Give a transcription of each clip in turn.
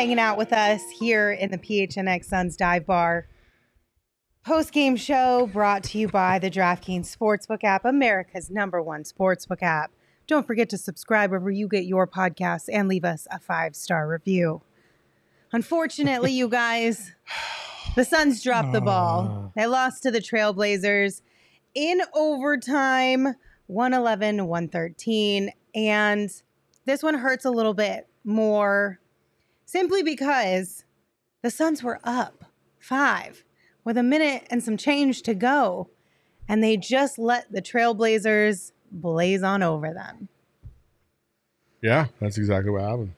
Hanging out with us here in the PHNX Suns Dive Bar. Post game show brought to you by the DraftKings Sportsbook app, America's number one sportsbook app. Don't forget to subscribe wherever you get your podcasts and leave us a five star review. Unfortunately, you guys, the Suns dropped the ball. Ah. They lost to the Trailblazers in overtime, 111 113. And this one hurts a little bit more simply because the Suns were up five with a minute and some change to go. And they just let the Trailblazers blaze on over them. Yeah, that's exactly what happened.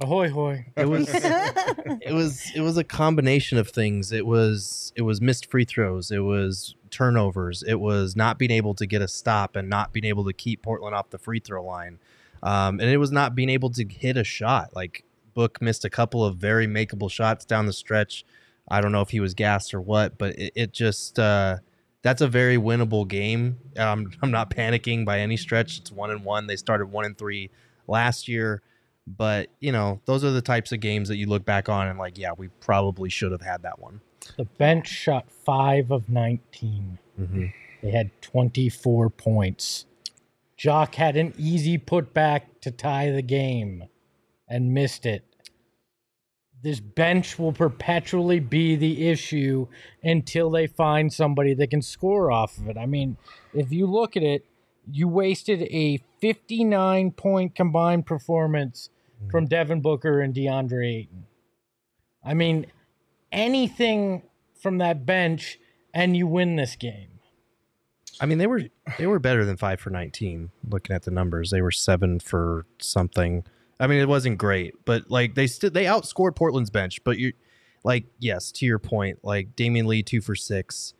Ahoy hoy. It was it was it was a combination of things. It was it was missed free throws. It was turnovers. It was not being able to get a stop and not being able to keep Portland off the free throw line. Um, and it was not being able to hit a shot. Like Book missed a couple of very makeable shots down the stretch. I don't know if he was gassed or what, but it, it just uh, that's a very winnable game. Um, I'm not panicking by any stretch. It's one and one. They started one and three last year, but you know those are the types of games that you look back on and like, yeah, we probably should have had that one. The bench shot five of 19. Mm-hmm. They had 24 points. Jock had an easy putback to tie the game and missed it. This bench will perpetually be the issue until they find somebody that can score off of it. I mean, if you look at it, you wasted a 59 point combined performance mm-hmm. from Devin Booker and DeAndre Ayton. I mean, anything from that bench and you win this game. I mean, they were they were better than five for nineteen. Looking at the numbers, they were seven for something. I mean, it wasn't great, but like they still they outscored Portland's bench. But you, like, yes, to your point, like Damian Lee two for six,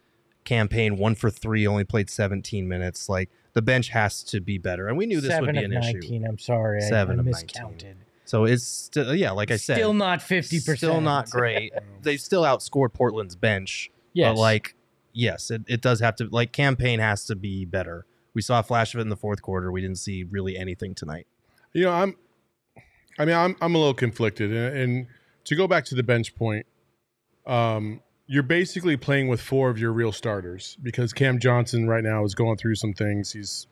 Cam Payne one for three, only played seventeen minutes. Like the bench has to be better, and we knew this Seven would be of an 19. issue. I'm sorry. I- Seven I, of miscounted. So it's still yeah, like I said, Still not 50%. Still not great. they still outscored Portland's bench. Yes. But like, yes, it, it does have to like Cam Payne has to be better. We saw a flash of it in the fourth quarter. We didn't see really anything tonight. You know, I'm. I mean, I'm I'm a little conflicted, and, and to go back to the bench point, um, you're basically playing with four of your real starters because Cam Johnson right now is going through some things. He's,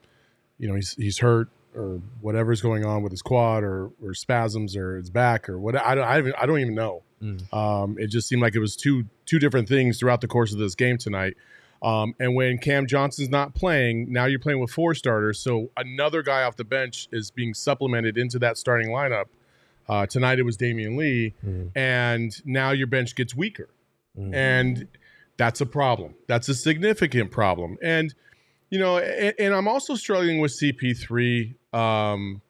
you know, he's he's hurt or whatever's going on with his quad or or spasms or his back or what. I don't I, even, I don't even know. Mm. Um, it just seemed like it was two two different things throughout the course of this game tonight. Um, and when Cam Johnson's not playing, now you're playing with four starters. So another guy off the bench is being supplemented into that starting lineup. Uh, tonight it was Damian Lee, Mm. and now your bench gets weaker. Mm. And that's a problem. That's a significant problem. And, you know, and, and I'm also struggling with CP3 um,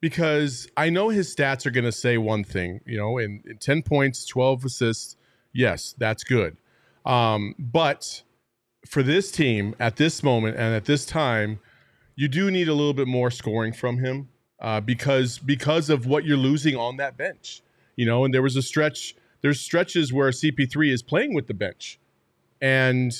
because I know his stats are going to say one thing, you know, in, in 10 points, 12 assists. Yes, that's good. Um, but for this team at this moment and at this time, you do need a little bit more scoring from him uh, because because of what you're losing on that bench. You know, and there was a stretch. There's stretches where CP3 is playing with the bench, and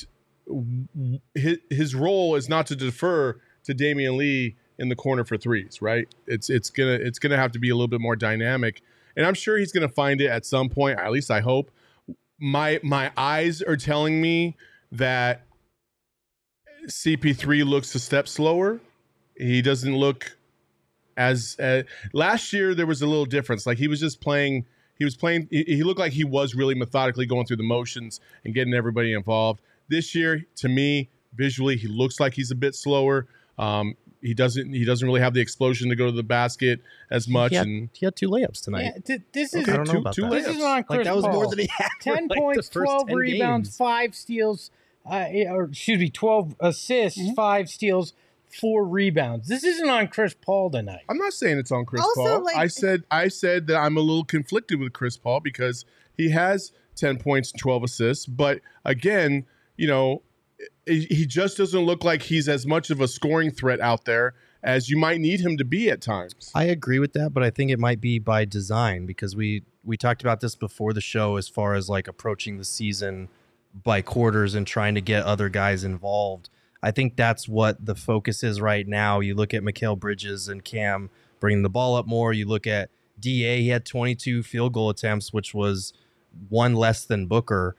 his, his role is not to defer to Damian Lee in the corner for threes. Right? It's it's gonna it's gonna have to be a little bit more dynamic, and I'm sure he's gonna find it at some point. At least I hope. My my eyes are telling me that CP3 looks a step slower. He doesn't look as uh, last year there was a little difference. Like he was just playing. He was playing. He, he looked like he was really methodically going through the motions and getting everybody involved. This year, to me, visually, he looks like he's a bit slower. Um, he doesn't he doesn't really have the explosion to go to the basket as much. he had, and he had two layups tonight. Yeah, th- this is I don't two- two that. this layups. is on Chris Like that was Paul. more than he had. for, 10 like, the points, first 12 10 rebounds, games. five steals, or excuse me, 12 assists, Mm-hmm. five steals, four rebounds. This isn't on Chris Paul tonight. I'm not saying it's on Chris Also, Paul. like- I said I said that I'm a little conflicted with Chris Paul because he has 10 points and 12 assists, but again, you know, he he just doesn't look like he's as much of a scoring threat out there as you might need him to be at times. I agree with that, but I think it might be by design because we we talked about this before the show as far as like approaching the season by quarters and trying to get other guys involved. I think that's what the focus is right now. You look at Mikal Bridges and Cam bringing the ball up more. You look at Da, he had 22 field goal attempts, which was one less than Booker.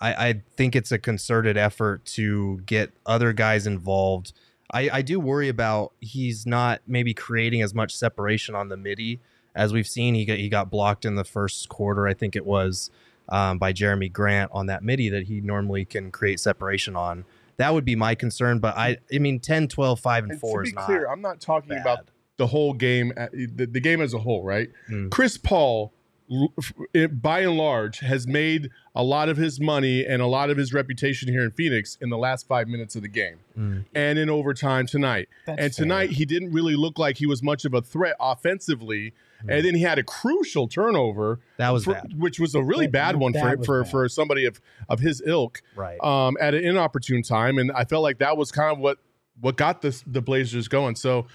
I, I think it's a concerted effort to get other guys involved. I, I do worry about he's not maybe creating as much separation on the midi as we've seen. He got he got blocked in the first quarter, I think it was, um, by Jerami Grant on that midi that he normally can create separation on. That would be my concern. But I I mean 10, 12, 5, and, And 4 to be is not clear, I'm not talking bad. about the whole game, uh, the, the game as a whole, right? Mm. Chris Paul, l- f- it- by and large, has made a lot of his money and a lot of his reputation here in Phoenix in the last five minutes of the game Mm. and in overtime tonight. That's and tonight, he didn't really look like he was much of a threat offensively. And then he had a crucial turnover, That was for- bad. which was a really That- bad one for for, bad. for somebody of of his ilk Right. um, at an inopportune time, and I felt like that was kind of what what got this the Blazers going. So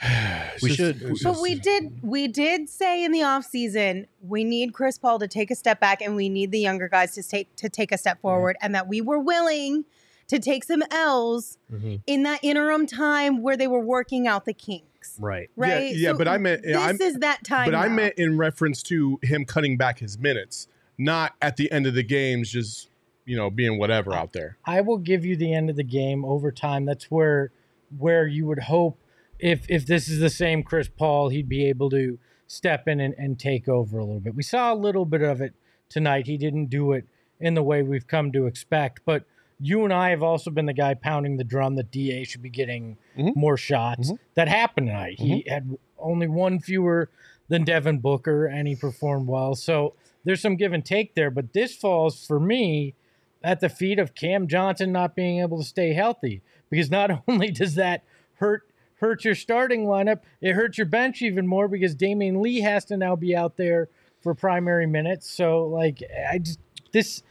We just- should- But just- we did we did say in the offseason we need Chris Paul to take a step back and we need the younger guys to take to take a step forward and that we were willing to take some L's Mhm. in that interim time where they were working out the kinks. Right. Right? yeah, but I meant- this I'm- is that time. But I meant in reference to him cutting back his minutes, not at the end of the games, just you know being whatever out there. I will give you the end of the game overtime. That's where where you would hope if if this is the same Chris Paul, he'd be able to step in and, and take over a little bit. We saw a little bit of it tonight. He didn't do it in the way we've come to expect, but you and I have also been the guy pounding the drum that DA should be getting Mhm. more shots. Mhm. That happened tonight. He had only one fewer than Devin Booker and he performed well. So there's some give and take there, but this falls for me at the feet of Cam Johnson not being able to stay healthy because not only does that hurt hurt your starting lineup, it hurts your bench even more because Damian Lee has to now be out there for primary minutes. So like I just this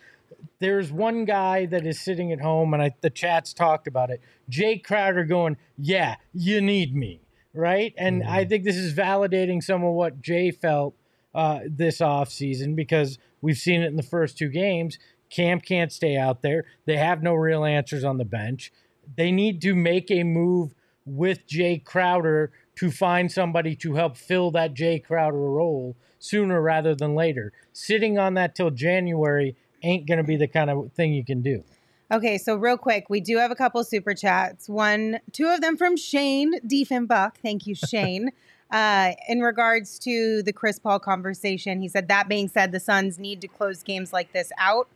there's one guy that is sitting at home and I the chat's talked about it. Jae Crowder going, "Yeah, you need me." Right? And I think this is validating some of what Jae felt uh, this offseason because we've seen it in the first two games. Camp can't stay out there. They have no real answers on the bench. They need to make a move with Jae Crowder to find somebody to help fill that Jae Crowder role sooner rather than later. Sitting on that till January ain't going to be the kind of thing you can do. Okay, so real quick, we do have a couple super chats. One, two of them from Shane Diefenbach. Thank you, Shane. uh, in regards to the Chris Paul conversation, he said, that being said, the Suns need to close games like this out.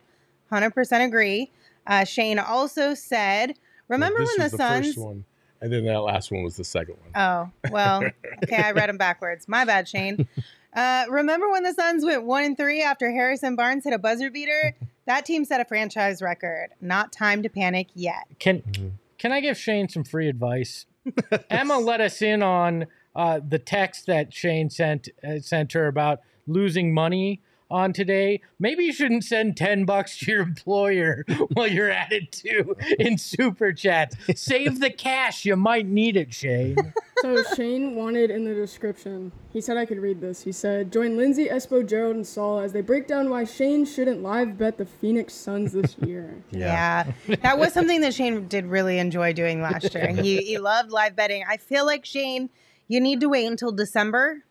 100% agree. Uh, Shane also said, remember This when the, the Suns. first one, and then that last one was the second one. Oh, well, okay, I read them backwards. My bad, Shane. Uh, remember when the Suns went one and three after Harrison Barnes hit a buzzer beater? That team set a franchise record. Not time to panic yet. Can Mhm. can I give Shane some free advice? Emma let us in on uh, the text that Shane sent uh, sent her about losing money on today. Maybe you shouldn't send ten bucks to your employer while you're at it too in super chats. Save the cash. You might need it, Shane. So Shane wanted in the description. He said I could read this. He said, "Join Lindsay, Espo, Gerald, and Saul as they break down why Shane shouldn't live bet the Phoenix Suns this year." Yeah. that was something that Shane did really enjoy doing last year. He, he loved live betting. I feel like, Shane, you need to wait until December.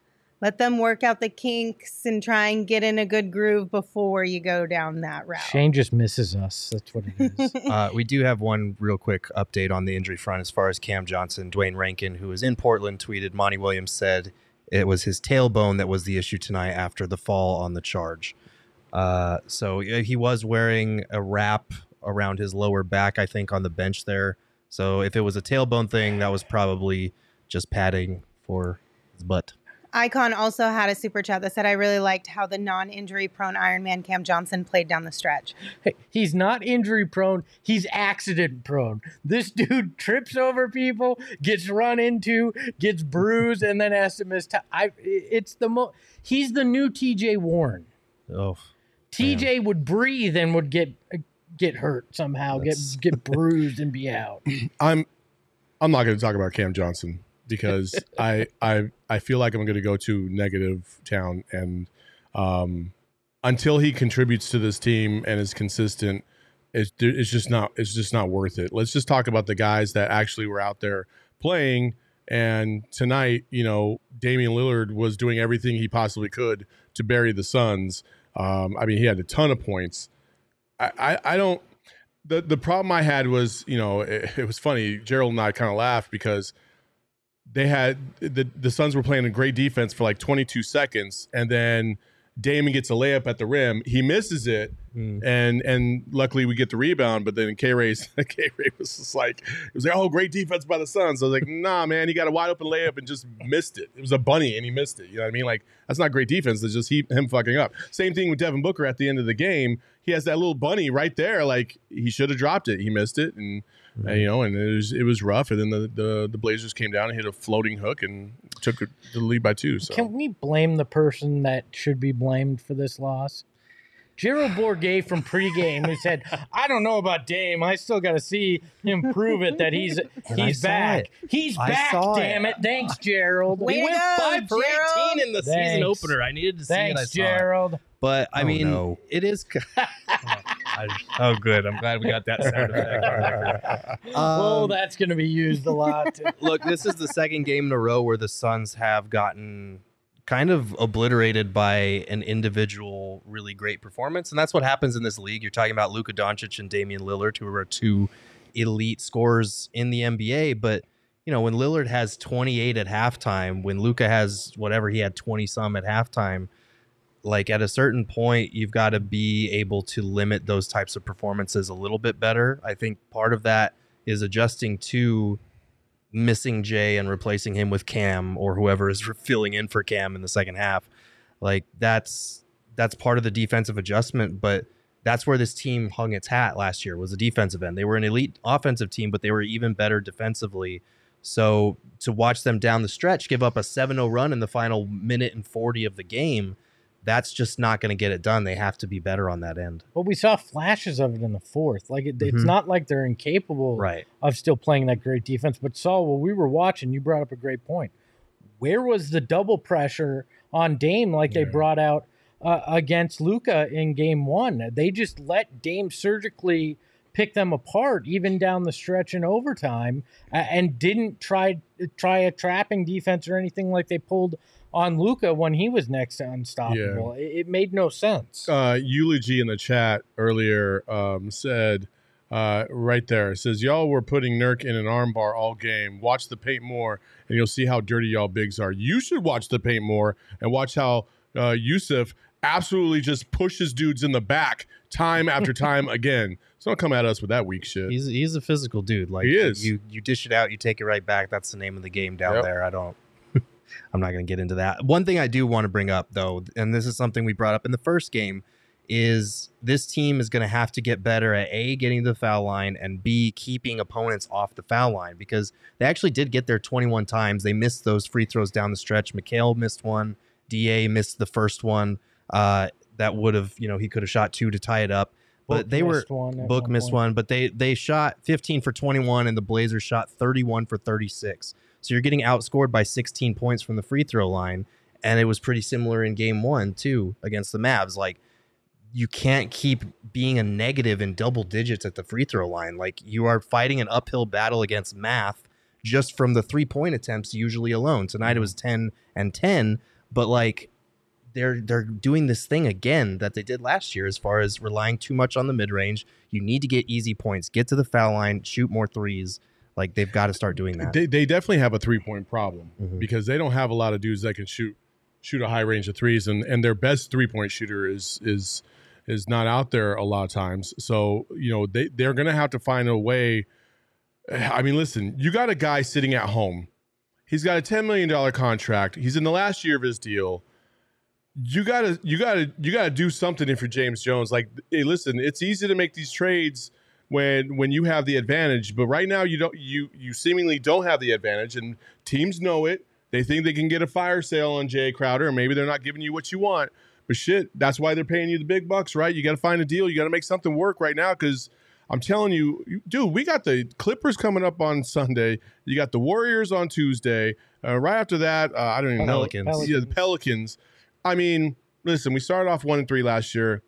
Let them work out the kinks and try and get in a good groove before you go down that route. Shane just misses us. That's what it is. uh, we do have one real quick update on the injury front as far as Cam Johnson. Duane Rankin, who was in Portland, tweeted Monty Williams said it was his tailbone that was the issue tonight after the fall on the charge. Uh, so he was wearing a wrap around his lower back, I think, on the bench there. So if it was a tailbone thing, that was probably just padding for his butt. Icon also had a super chat that said, I really liked how the non injury prone Ironman Cam Johnson played down the stretch. Hey, he's not injury prone. He's accident prone. This dude trips over people, gets run into, gets bruised, and then has to miss time. I, it's the most, He's the new T.J. Warren. Oh, T.J. would breathe and would get get hurt somehow, That's- get get bruised and be out. I'm I'm not going to talk about Cam Johnson because I I I feel like I'm going to go to negative town and um until he contributes to this team and is consistent it's it's just not it's just not worth it. Let's just talk about the guys that actually were out there playing and tonight, you know, Damian Lillard was doing everything he possibly could to bury the Suns. Um, I mean, he had a ton of points. I, I, I don't the the problem I had was, you know, it, it was funny. Gerald and I kind of laughed because they had the the Suns were playing a great defense for like 22 seconds, and then Damon gets a layup at the rim. He misses it, Mm. and and luckily we get the rebound. But then K Ray's K Ray was just like it was like, oh, great defense by the Suns. I was like, nah, man, he got a wide open layup and just missed it. It was a bunny and he missed it. You know what I mean? Like that's not great defense. That's just he, him fucking up. Same thing with Devin Booker at the end of the game. He has that little bunny right there. Like he should have dropped it. He missed it, and uh, you know, and it was it was rough. And then the, the the Blazers came down and hit a floating hook and took the lead by two. So Can we blame the person that should be blamed for this loss? Gerald Bourguet from pregame who said, "I don't know about Dame. I still got to see him prove it that he's And he's back. it. He's I back. saw it. Damn it! Thanks, Gerald. We went five for 18 in the season opener. I needed to see it. Thanks, saw it. Gerald. But I Oh, mean, no. it is. I- oh, good. I'm glad we got that sound effect. oh, Um, that's going to be used a lot. look, this is the second game in a row where the Suns have gotten kind of obliterated by an individual really great performance, and that's what happens in this league. You're talking about Luka Doncic and Damian Lillard, who are two elite scorers in the NBA, but you know when Lillard has 28 at halftime, when Luka has whatever he had 20 some at halftime. Like at a certain point, you've got to be able to limit those types of performances a little bit better. I think part of that is adjusting to missing Jae and replacing him with Cam or whoever is filling in for Cam in the second half. Like that's that's part of the defensive adjustment, but that's where this team hung its hat last year was the defensive end. They were an elite offensive team, but they were even better defensively. So to watch them down the stretch give up a 7-0 run in the final minute and 40 of the game, that's just not going to get it done. They have to be better on that end. But we saw flashes of it in the fourth. Like it, it's Mhm. not like they're incapable Right. of still playing that great defense. But Saul, while we were watching, you brought up a great point. Where was the double pressure on Dame like they brought out uh, against Luka in Game One? They just let Dame surgically pick them apart, even down the stretch in overtime, a- and didn't try try a trapping defense or anything like they pulled on Luka when he was next to unstoppable. It, it made no sense. uh, eulogy in the chat earlier um, said uh, right there it says y'all were putting Nurk in an armbar all game. Watch the paint more, and you'll see how dirty y'all bigs are. You should watch the paint more and watch how uh, Jusuf absolutely just pushes dudes in the back time after time again. So don't come at us with that weak shit. He's he's a physical dude. Like He is. You you dish it out, you take it right back. That's the name of the game down Yep. there. I don't. I'm not going to get into that. One thing I do want to bring up though, and this is something we brought up in the first game, is this team is going to have to get better at a getting to the foul line and b keeping opponents off the foul line because they actually did get there 21 times. They missed those free throws down the stretch. Mikal missed one. Da missed the first one. Uh, that would have you know he could have shot two to tie it up. But Book they were Book one missed point. one, but they they shot 15 for 21 and the Blazers shot 31 for 36. So you're getting outscored by 16 points from the free throw line and it was pretty similar in game 1 too against the Mavs like you can't keep being a negative in double digits at the free throw line. Like you are fighting an uphill battle against math just from the three point attempts usually alone. Tonight it was mm-hmm. 10 and 10, but like they're they're doing this thing again that they did last year as far as relying too much on the mid range. You need to get easy points, get to the foul line, shoot more threes. Like they've got to start doing that. They, they definitely have a three point problem Mhm. because they don't have a lot of dudes that can shoot shoot a high range of threes, and, and their best three point shooter is is is not out there a lot of times. So you know they they're gonna have to find a way. I mean, listen, you got a guy sitting at home. He's got a $10 million contract. He's in the last year of his deal. You gotta, you gotta, you gotta do something if you're James Jones. Like, hey, listen, it's easy to make these trades when when you have the advantage, but right now you don't you you seemingly don't have the advantage, and teams know it. They think they can get a fire sale on Jae Crowder, and maybe they're not giving you what you want. But shit, that's why they're paying you the big bucks, right? You got to find a deal. You got to make something work right now because I'm telling you, dude, we got the Clippers coming up on Sunday. You got the Warriors on Tuesday. Uh, right after that, uh, I don't even Pelicans. know. Yeah, the Pelicans. I mean, listen, we started off one and three last year.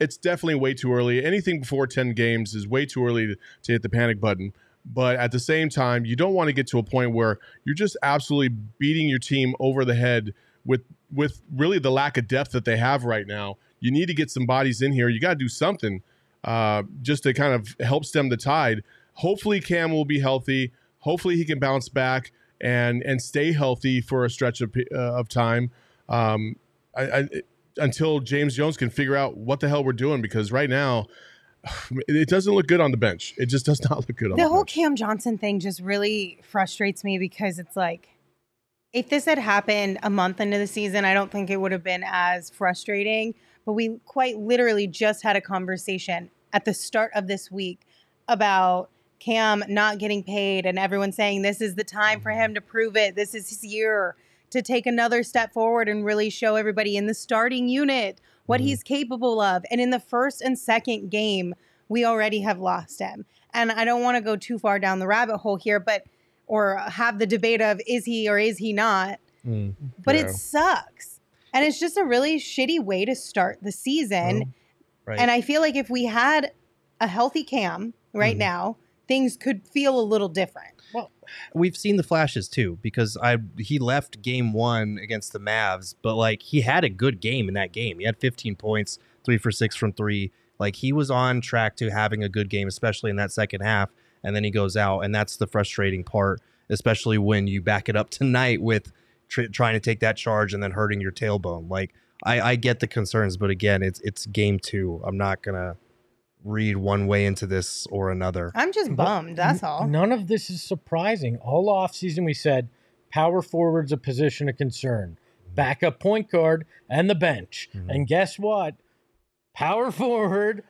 It's definitely way too early. Anything before 10 games is way too early to, to hit the panic button. But at the same time, you don't want to get to a point where you're just absolutely beating your team over the head with with really the lack of depth that they have right now. You need to get some bodies in here. You got to do something uh, just to kind of help stem the tide. Hopefully, Cam will be healthy. Hopefully, he can bounce back and and stay healthy for a stretch of uh, of time. Um, I, I, until James Jones can figure out what the hell we're doing because right now it doesn't look good on the bench. It just does not look good on the, the whole bench. Cam Johnson thing just really frustrates me because it's like if this had happened a month into the season, I don't think it would have been as frustrating. But we quite literally just had a conversation at the start of this week about Cam not getting paid and everyone saying this is the time for him to prove it. This is his year to take another step forward and really show everybody in the starting unit what he's capable of. And in the first and second game, we already have lost him. And I don't want to go too far down the rabbit hole here, but or have the debate of is he or is he not. Mm. But Yeah. it sucks. And it's just a really shitty way to start the season. Right. And I feel like if we had a healthy cam right Mhm. now, things could feel a little different. We've seen the flashes too because I he left game one against the Mavs, but like he had a good game in that game. He had 15 points, three for six from three. Like he was on track to having a good game, especially in that second half. And then he goes out, and that's the frustrating part, especially when you back it up tonight with tr- trying to take that charge and then hurting your tailbone. Like I, I get the concerns, but again, it's it's game two. I'm not gonna read one way into this or another. I'm just But bummed. That's n- all. None of this is surprising. All offseason, we said power forward's a position of concern, backup point guard, and the bench. Mhm. And guess what? Power forward,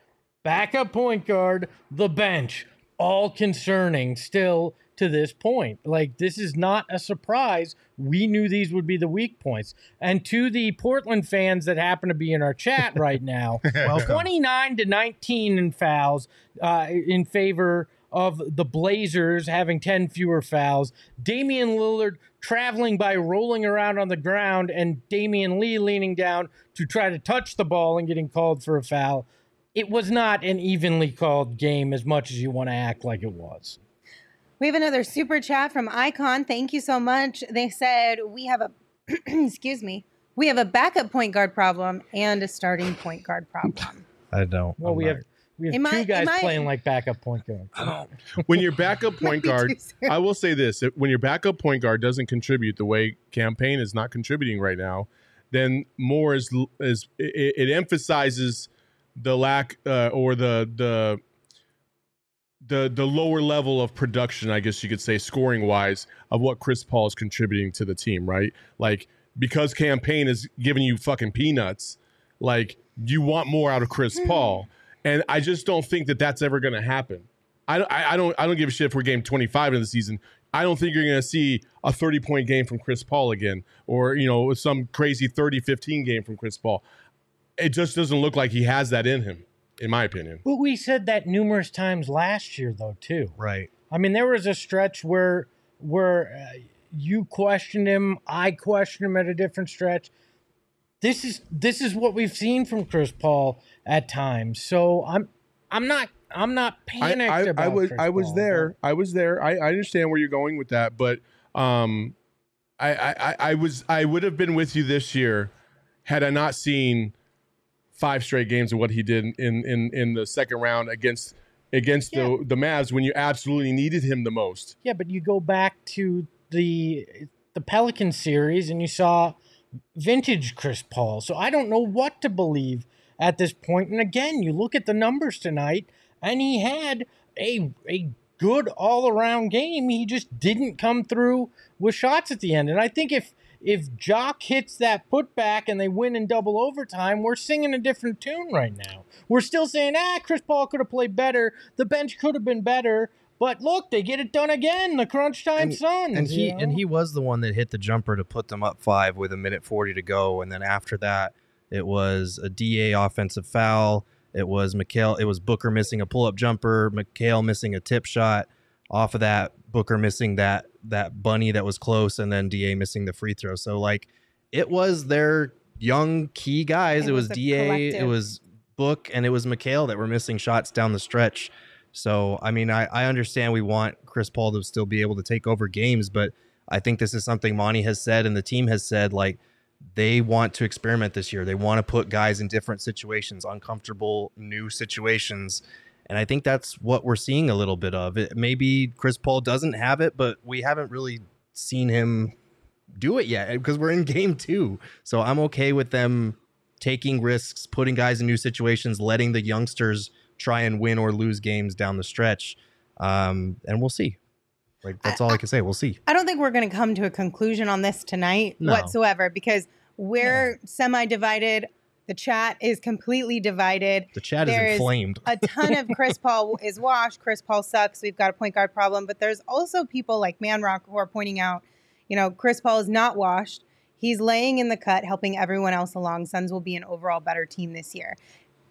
backup point guard, the bench, all concerning still to this point. Like, this is not a surprise. We knew these would be the weak points. And to the Portland fans that happen to be in our chat right now, well, 29 to 19 in fouls uh, in favor of the Blazers having 10 fewer fouls. Damian Lillard traveling by rolling around on the ground and Damian Lee leaning down to try to touch the ball and getting called for a foul. It was not an evenly called game as much as you want to act like it was. We have another super chat from Icon. Thank you so much. They said we have a excuse me. We have a backup point guard problem and a starting point guard problem. I don't. Well, I'm we not- have we have Am two I- guys am I- playing like backup point guard. when your backup point guard. I will say this: when your backup point guard doesn't contribute the way Cam Payne is not contributing right now, then more is is it, it emphasizes the lack uh, or the the the the lower level of production, I guess you could say, scoring wise, of what Chris Paul is contributing to the team, right? Like because Cam Payne is giving you fucking peanuts, like you want more out of Chris hmm. Paul, and I just don't think that that's ever going to happen. I, I, I don't I don't give a shit if we're game 25 in the season. I don't think you're going to see a 30 point game from Chris Paul again or you know some crazy 30-15 game from Chris Paul. It just doesn't look like he has that in him in my opinion. But we said that numerous times last year, though, too. right. I mean, there was a stretch where where uh, you questioned him, I questioned him at a different stretch. This is this is what we've seen from Chris Paul at times. So I'm I'm not I'm not I, panicked I, about I was Chris I was Paul, there. I was there. I, I understand where you're going with that, but um, I, I I- I was I would have been with you this year had I not seen five straight games of what he did in in in the second round against against Yeah. the the Mavs when you absolutely needed him the most. Yeah, but you go back to the the Pelican series and you saw vintage Chris Paul. So I don't know what to believe at this point. And again, you look at the numbers tonight, and he had a a good all around game. He just didn't come through with shots at the end. And I think if if Jock hits that putback and they win in double overtime, we're singing a different tune right now. We're still saying, ah, Chris Paul could have played better. The bench could have been better. But look, they get it done again. The crunch time Suns. and he know? and he was the one that hit the jumper to put them up five with a minute 40 to go and then after that it was a da offensive foul it was Mikal, it was booker missing a pull-up jumper Mikal missing a tip shot off of that booker missing that that bunny that was close and then da missing the free throw so like it was their young key guys It it, was was, da collective. it was book and it was Mikal that were missing shots down the stretch so, I mean, I, I understand we want Chris Paul to still be able to take over games, but I think this is something Monty has said and the team has said like they want to experiment this year. They want to put guys in different situations, uncomfortable new situations. And I think that's what we're seeing a little bit of. It, maybe Chris Paul doesn't have it, but we haven't really seen him do it yet because we're in game two. So I'm okay with them taking risks, putting guys in new situations, letting the youngsters try and win or lose games down the stretch. Um, and we'll see. Like that's all I can say. We'll see. I don't think we're going to come to a conclusion on this tonight No. whatsoever because we're semi divided. The chat is completely divided. The chat There is is inflamed. a ton of Chris Paul is washed. Chris Paul sucks. We've got a point guard problem. But there's also people like Manrock who are pointing out, you know, Chris Paul is not washed. He's laying in the cut, helping everyone else along. Suns will be an overall better team this year.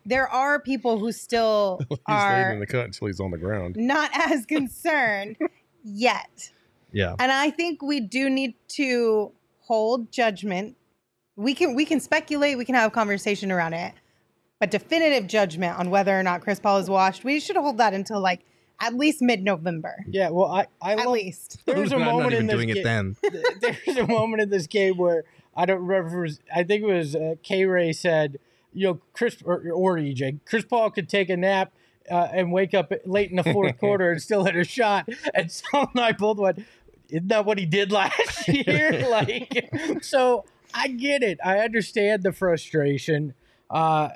There are people who still He's are in the cut until he's on the ground. not as concerned yet. yeah. And I think we do need to hold judgment. We can we can speculate, we can have a conversation around it. But definitive judgment on whether or not Chris Paul is washed, we should hold that until like at least mid-November. yeah, well, I, I At love, least. there was a I'm not moment in this doing ga- it then. there's a moment in this game where I don't remember. Was, I think it was uh, K. Ray said, "You know, Chris or, or EJ, Chris Paul could take a nap uh, and wake up late in the fourth quarter and still hit a shot." And Sal and I both went, "Isn't that what he did last year?" like, so I get it. I understand the frustration. Uh,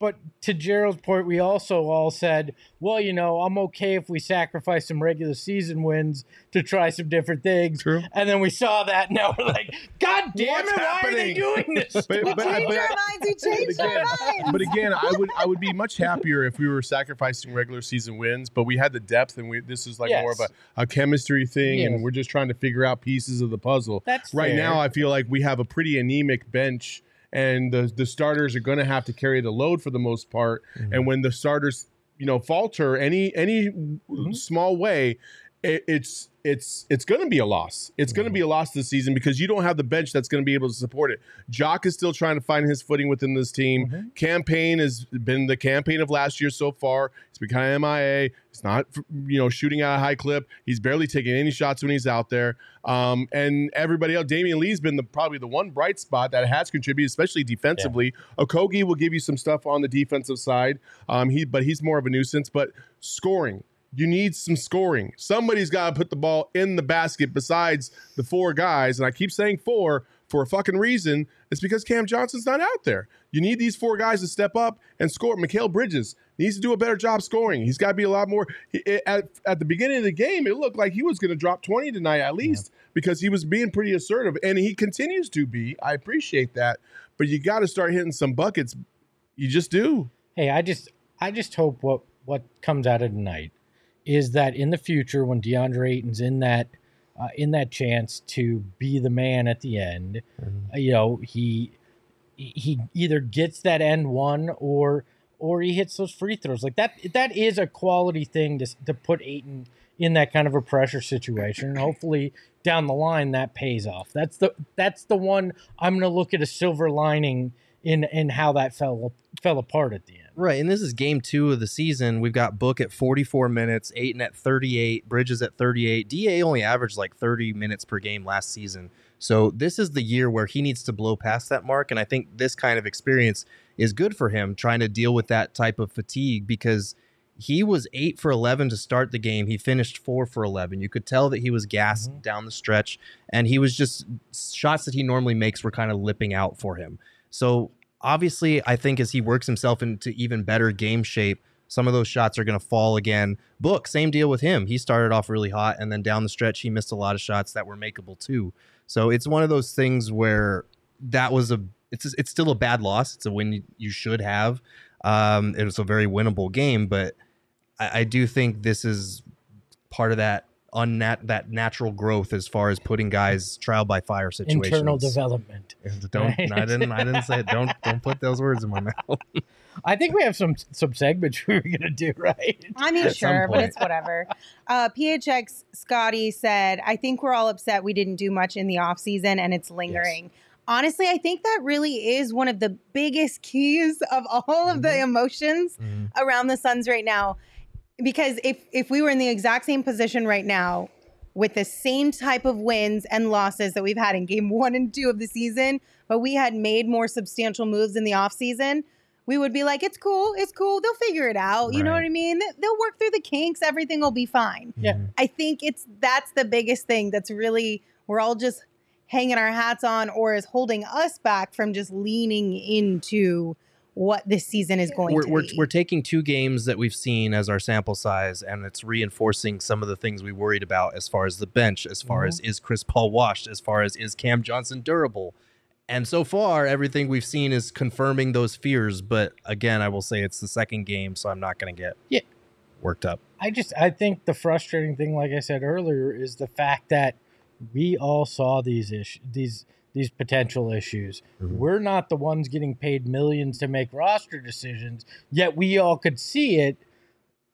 but to Gerald's point, we also all said, well, you know, I'm okay if we sacrifice some regular season wins to try some different things. True. And then we saw that. Now we're like, God damn What's it, why are they doing this? But, but, but, Change our minds, we changed our again, minds. but again, I would I would be much happier if we were sacrificing regular season wins, but we had the depth, and we this is like more of a, a chemistry thing, Yes. and we're just trying to figure out pieces of the puzzle. That's right fair. now. I feel like we have a pretty anemic bench, and the the starters are going to have to carry the load for the most part. Mm-hmm. And when the starters, you know, falter any any mm-hmm. small way, it, it's it's it's going to be a loss. It's going to be a loss this season because you don't have the bench that's going to be able to support it. Jock is still trying to find his footing within this team. Cam Payne has been the Cam Payne of last year so far. It's been kind of MIA. It's not you know shooting at a high clip. He's barely taking any shots when he's out there. Um, and everybody else, Damian Lee's been the probably the one bright spot that has contributed, especially defensively. Okogie will give you some stuff on the defensive side. Um, he but he's more of a nuisance. But scoring, you need some scoring. Somebody's got to put the ball in the basket besides the four guys. And I keep saying four for a fucking reason. It's because Cam Johnson's not out there. You need these four guys to step up and score. Mikal Bridges needs to do a better job scoring. He's got to be a lot more. he- At, at the beginning of the game, it looked like he was going to drop 20 tonight at least because he was being pretty assertive. And he continues to be. I appreciate that. But you got to start hitting some buckets. You just do. hey, I just I just hope what what comes out of tonight is that in the future when DeAndre Ayton's in that uh, in that chance to be the man at the end, uh, you know, he he either gets that end one or or he hits those free throws. Like that that is a quality thing to to put Ayton in that kind of a pressure situation. And hopefully down the line that pays off. That's the that's the one I'm going to look at a silver lining in in how that fell fell apart at the end. Right, and this is game two of the season. We've got Book at 44 minutes, Ayton at 38, Bridges at 38. Da only averaged like 30 minutes per game last season. So this is the year where he needs to blow past that mark, and I think this kind of experience is good for him trying to deal with that type of fatigue because he was eight for 11 to start the game. He finished four for 11. You could tell that he was gassed mm-hmm. down the stretch, and he was just shots that he normally makes were kind of lipping out for him. So obviously, I think as he works himself into even better game shape, some of those shots are going to fall again. Book, same deal with him. He started off really hot, and then down the stretch, he missed a lot of shots that were makeable too. So it's one of those things where that was a it's it's still a bad loss. It's a win you should have. Um, it was a very winnable game, but I, I do think this is part of that unnat that natural growth as far as putting guys trial by fire situations. Internal development. Don't Right. I didn't I didn't say it. Don't don't put those words in my mouth. I think we have some some segments we were gonna do right. I mean, At sure, but it's whatever. Uh, PHX Scotty said, I think we're all upset we didn't do much in the off season and it's lingering. Honestly, I think that really is one of the biggest keys of all of the Mm-hmm. emotions around the Suns right now. Because if if we were in the exact same position right now with the same type of wins and losses that we've had in game one and two of the season, but we had made more substantial moves in the offseason, we would be like, it's cool, it's cool, they'll figure it out. You know what I mean? They- They'll work through the kinks, everything will be fine. Yeah. I think it's that's the biggest thing that's really we're all just hanging our hats on or is holding us back from just leaning into what this season is going we're, to we're, be. we're taking two games that we've seen as our sample size and it's reinforcing some of the things we worried about as far as the bench as far as mm-hmm. is chris paul washed as far as is cam johnson durable and so far everything we've seen is confirming those fears but again i will say it's the second game so i'm not going to get Yeah. worked up I just I think the frustrating thing, like I said earlier, is the fact that we all saw these issues, these these potential issues. We're not the ones getting paid millions to make roster decisions, yet we all could see it.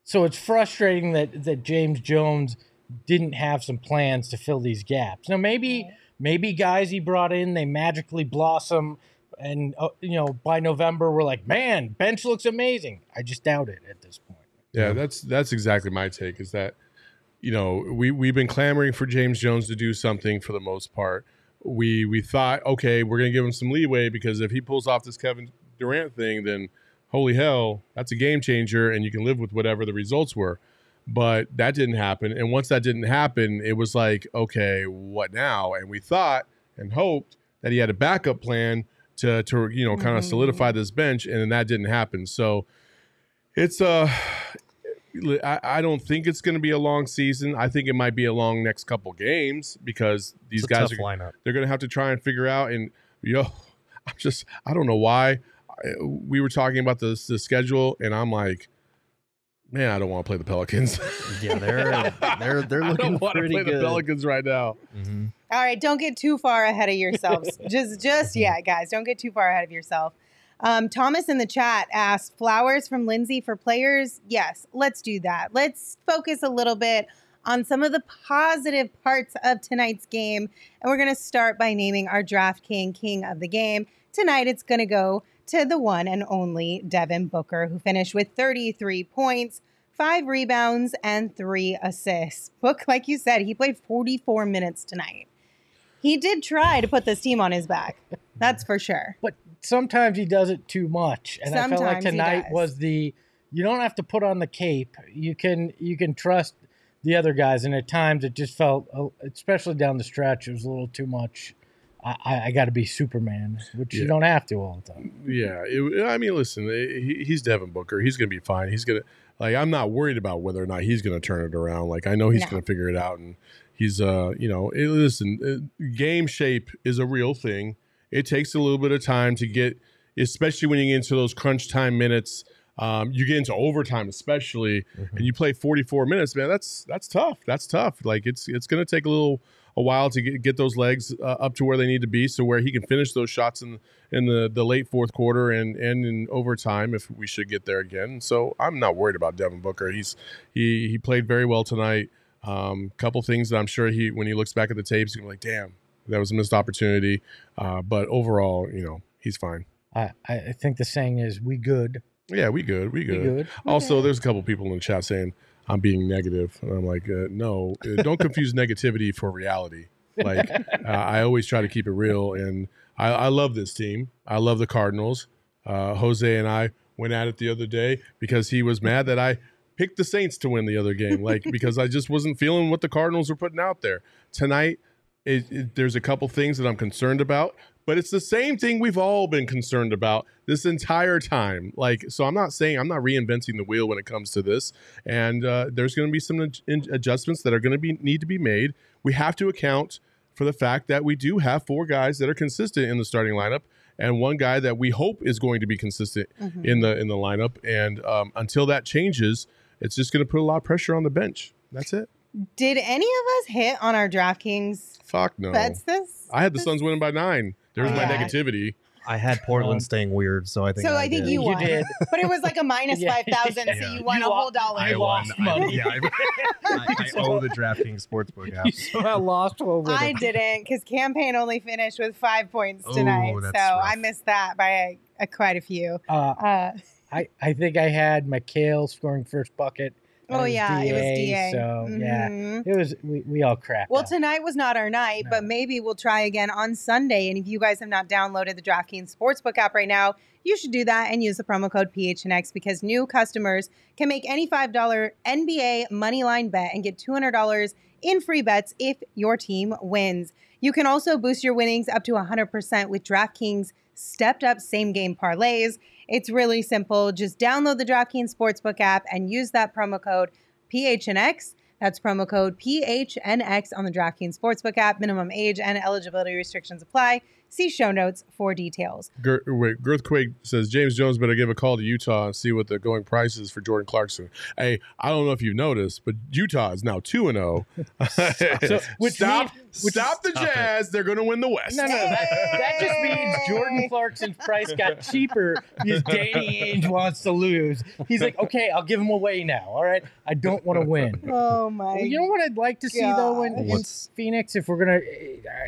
So it's frustrating that that James Jones didn't have some plans to fill these gaps. Now maybe maybe guys he brought in they magically blossom and uh, you know by November we're like, "Man, bench looks amazing." I just doubt it at this point. Yeah, that's that's exactly my take. Is that you know we we've been clamoring for James Jones to do something for the most part. We we thought okay, we're gonna give him some leeway because if he pulls off this Kevin Durant thing, then holy hell, that's a game changer, and you can live with whatever the results were. But that didn't happen, and once that didn't happen, it was like okay, what now? And we thought and hoped that he had a backup plan to to you know kind of Mhm. solidify this bench, and then that didn't happen. So it's uh I, I don't think it's going to be a long season. I think it might be a long next couple games because these It's a guys tough are lineup they're going to have to try and figure out. And yo, I'm just I don't know why. I, we were talking about the the schedule, and I'm like, man, I don't want to play the Pelicans. yeah they're they're they're I looking don't want to pretty play good the Pelicans right now. Mhm. All right, don't get too far ahead of yourselves. just, just yeah, guys, don't get too far ahead of yourself. Um, Thomas in the chat asked, "Flowers from Lindsay for players?" Yes, let's do that. Let's focus a little bit on some of the positive parts of tonight's game, and we're going to start by naming our Draft King King of the game. Tonight, it's going to go to the one and only Devin Booker, who finished with 33 points. Five rebounds and three assists. Book, like you said, he played 44 minutes tonight he did try to put this team on his back. That's for sure. but sometimes he does it too much and i felt like tonight was the you don't have to put on the cape you can you can trust the other guys and at times it just felt especially down the stretch it was a little too much i i, I got to be superman which you don't have to all the time Yeah, it, I mean, listen, eh, he, he's Devin Booker. He's going to be fine. He's going to like. I'm not worried about whether or not he's going to turn it around. Like I know he's No. going to figure it out, and he's uh, you know, eh, listen, eh, game shape is a real thing. It takes a little bit of time to get, especially when you get into those crunch time minutes. Um, you get into overtime, especially, and you play 44 minutes, man. That's that's tough. That's tough. Like it's it's going to take a little a while to get, get those legs uh, up to where they need to be, so where he can finish those shots in in the, the late fourth quarter and and in overtime if we should get there again. So I'm not worried about Devin Booker. He's he he played very well tonight. Um, couple things that I'm sure he when he looks back at the tapes, he's gonna be like, damn, that was a missed opportunity. Uh, but overall, you know, he's fine. i i think the saying is we good Yeah, we good. We we good. good Also, there's a couple people in the chat saying I'm being negative, and I'm like, uh, no, uh, don't confuse negativity for reality. Like, uh, I always try to keep it real, and I, I love this team. I love the Cardinals. Uh, Jose and I went at it the other day because he was mad that I picked the Saints to win the other game, like because I just wasn't feeling what the Cardinals were putting out there tonight. It, it- there's a couple things that I'm concerned about, but it's the same thing we've all been concerned about this entire time. Like, so I'm not saying I'm not reinventing the wheel when it comes to this, and uh, there's going to be some ad- adjustments that are going to be need to be made. We have to account for the fact that we do have four guys that are consistent in the starting lineup, and one guy that we hope is going to be consistent Mm-hmm. in the in the lineup. And um, until that changes, it's just going to put a lot of pressure on the bench. That's it. Did any of us hit on our DraftKings Fuck no. bets this? I had the this- Suns winning by nine. There's my Yeah. negativity. I had Portland Um, staying weird, so I think. So I think did. you You won. did. But it was like a minus Yeah. 5,000, so you won You a whole dollar. I won. lost money. I, yeah, I, I, I owe the DraftKings Sportsbook app. So I lost over I it. didn't because Cam Payne only finished with five points Oh, tonight. so that's I missed that by a, a quite a few. Uh, Uh, I, I think I had Mikal scoring first bucket. Oh, yeah, it was DA. So yeah, Mhm. it was we, we all cracked. Well, out. tonight was not our night, but maybe we'll try again on Sunday. And if you guys have not downloaded the DraftKings Sportsbook app right now, you should do that and use the promo code PHNX because new customers can make any $5 NBA money line bet and get $200 in free bets if your team wins. You can also boost your winnings up to 100% with DraftKings stepped up same game parlays. It's really simple. Just download the DraftKings Sportsbook app and use that promo code PHNX. That's promo code PHNX on the DraftKings Sportsbook app. Minimum age and eligibility restrictions apply. See show notes for details. Gir- wait, Girthquake says James Jones better give a call to Utah and see what the going price is for Jordan Clarkson. Hey, I don't know if you've noticed, but Utah is now two and oh. zero. which Stop, means- which- stop the Stop it. Jazz. They're going to win the West. No, no, that, that just means Jordan Clarkson's price got cheaper because Danny Ainge wants to lose. He's like, okay, I'll give him away now. All right, I don't want to win. Oh my! Well, you know what I'd like to see though in, in Phoenix, if we're gonna,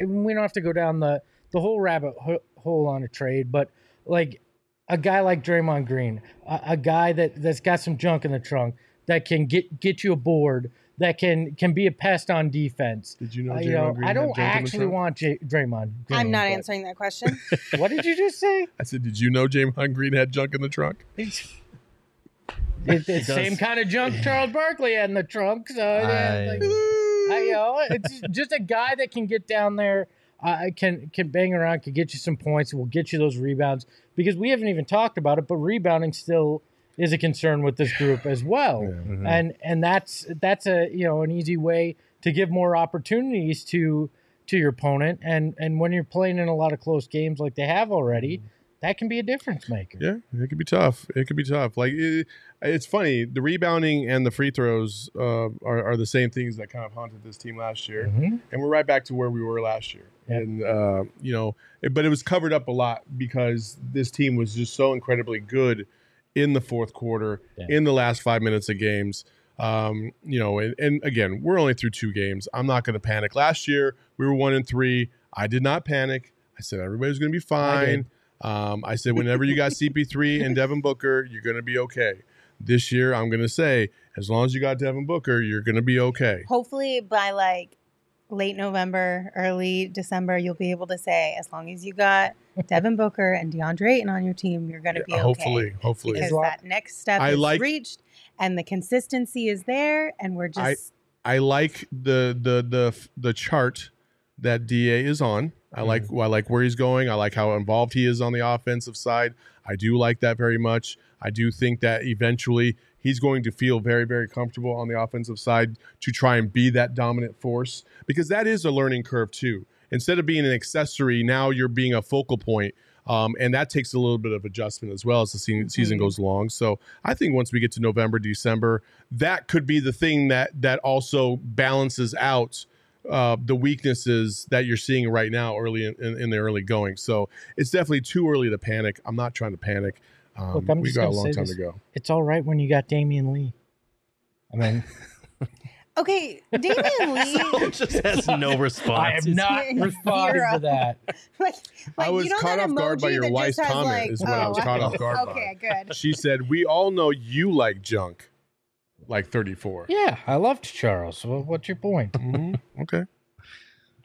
we don't have to go down the the whole rabbit hole on a trade, but like a guy like Draymond Green, a, a guy that that's got some junk in the trunk that can get get you aboard, that can can be a pest on defense. Did you know? Uh, you know, Green I don't junk actually want J- Draymond. Green, I'm not but- answering that question. What did you just say? I said, did you know Draymond Green had junk in the trunk? It's it's same kind of junk Charles Barkley had in the trunk. So yeah, I- like, I, you know, it's just a guy that can get down there, uh, can can bang around, can get you some points, will get you those rebounds. Because we haven't even talked about it, but rebounding still is a concern with this group as well. Mhm. And and that's that's a you know an easy way to give more opportunities to to your opponent. And and when you're playing in a lot of close games like they have already, that can be a difference maker. Yeah, it could be tough. It could be tough. Like it, it's funny. The rebounding and the free throws uh, are, are the same things that kind of haunted this team last year, Mhm. and we're right back to where we were last year. Yep. And uh, you know, it, but it was covered up a lot because this team was just so incredibly good in the fourth quarter, Yeah. in the last five minutes of games. Um, you know, and, and again, we're only through two games. I'm not going to panic. Last year, we were one and three. I did not panic. I said everybody's going to be fine. Um, I said, whenever you got CP3 and Devin Booker, you're going to be okay. This year, I'm going to say, as long as you got Devin Booker, you're going to be okay. Hopefully, by like late November, early December, you'll be able to say, as long as you got Devin Booker and DeAndre Ayton on your team, you're going to be okay. hopefully, hopefully. because As that next step I is like- reached and the consistency is there, and we're I- just I like the the the the chart that Da is on. I like I like where he's going. I like how involved he is on the offensive side. I do like that very much. I do think that eventually he's going to feel very very comfortable on the offensive side to try and be that dominant force because that is a learning curve too. Instead of being an accessory, now you're being a focal point. Um, and that takes a little bit of adjustment as well as the se- season Mhm. goes along. So I think once we get to November, December, that could be the thing that that also balances out uh, the weaknesses that you're seeing right now early in, in, in the early going. So it's definitely too early to panic. I'm not trying to panic. Um, Look, I'm we just got a long time this. to go. It's all right when you got Damian Lee. I mean, okay. Damian Lee, just has no response. I am not Zero. responding to that. like, I was you know caught off guard by your wife's comment. like- is what I was oh, caught off guard Okay, by. good. She said, "We all know you like junk, like 34." Yeah, I loved Charles. Well, what's your point? Mhm. Okay.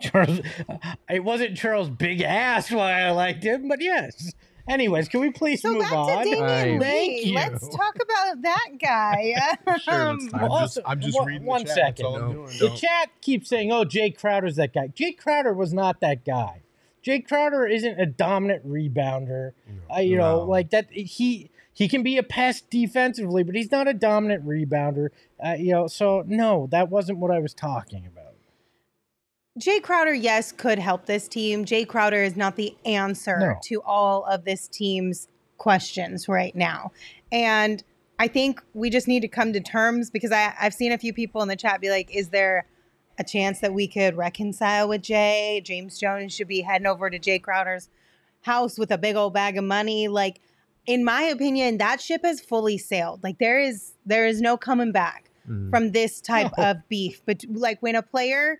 Charles, it wasn't Charles' big ass why I liked him, but yes, Anyways, can we please So move back on? to Damian Lee. Thank you. Let's talk about that guy. Sure, Um. I'm Well, just, I'm just one- reading one the chat. That's second. all I'm No, doing. The chat keeps saying, "Oh, Jae Crowder's that guy." Jae Crowder was not that guy. Jae Crowder isn't a dominant rebounder. Uh, you know, like that. He he can be a pest defensively, but he's not a dominant rebounder. Uh, you know, so no, that wasn't what I was talking about. Jae Crowder, yes, could help this team. Jae Crowder is not the answer No. to all of this team's questions right now. And I think we just need to come to terms because I, I've seen a few people in the chat be like, is there a chance that we could reconcile with Jae? James Jones should be heading over to Jae Crowder's house with a big old bag of money. Like, in my opinion, that ship has fully sailed. Like there is there is no coming back Mhm. from this type No. of beef. But like when a player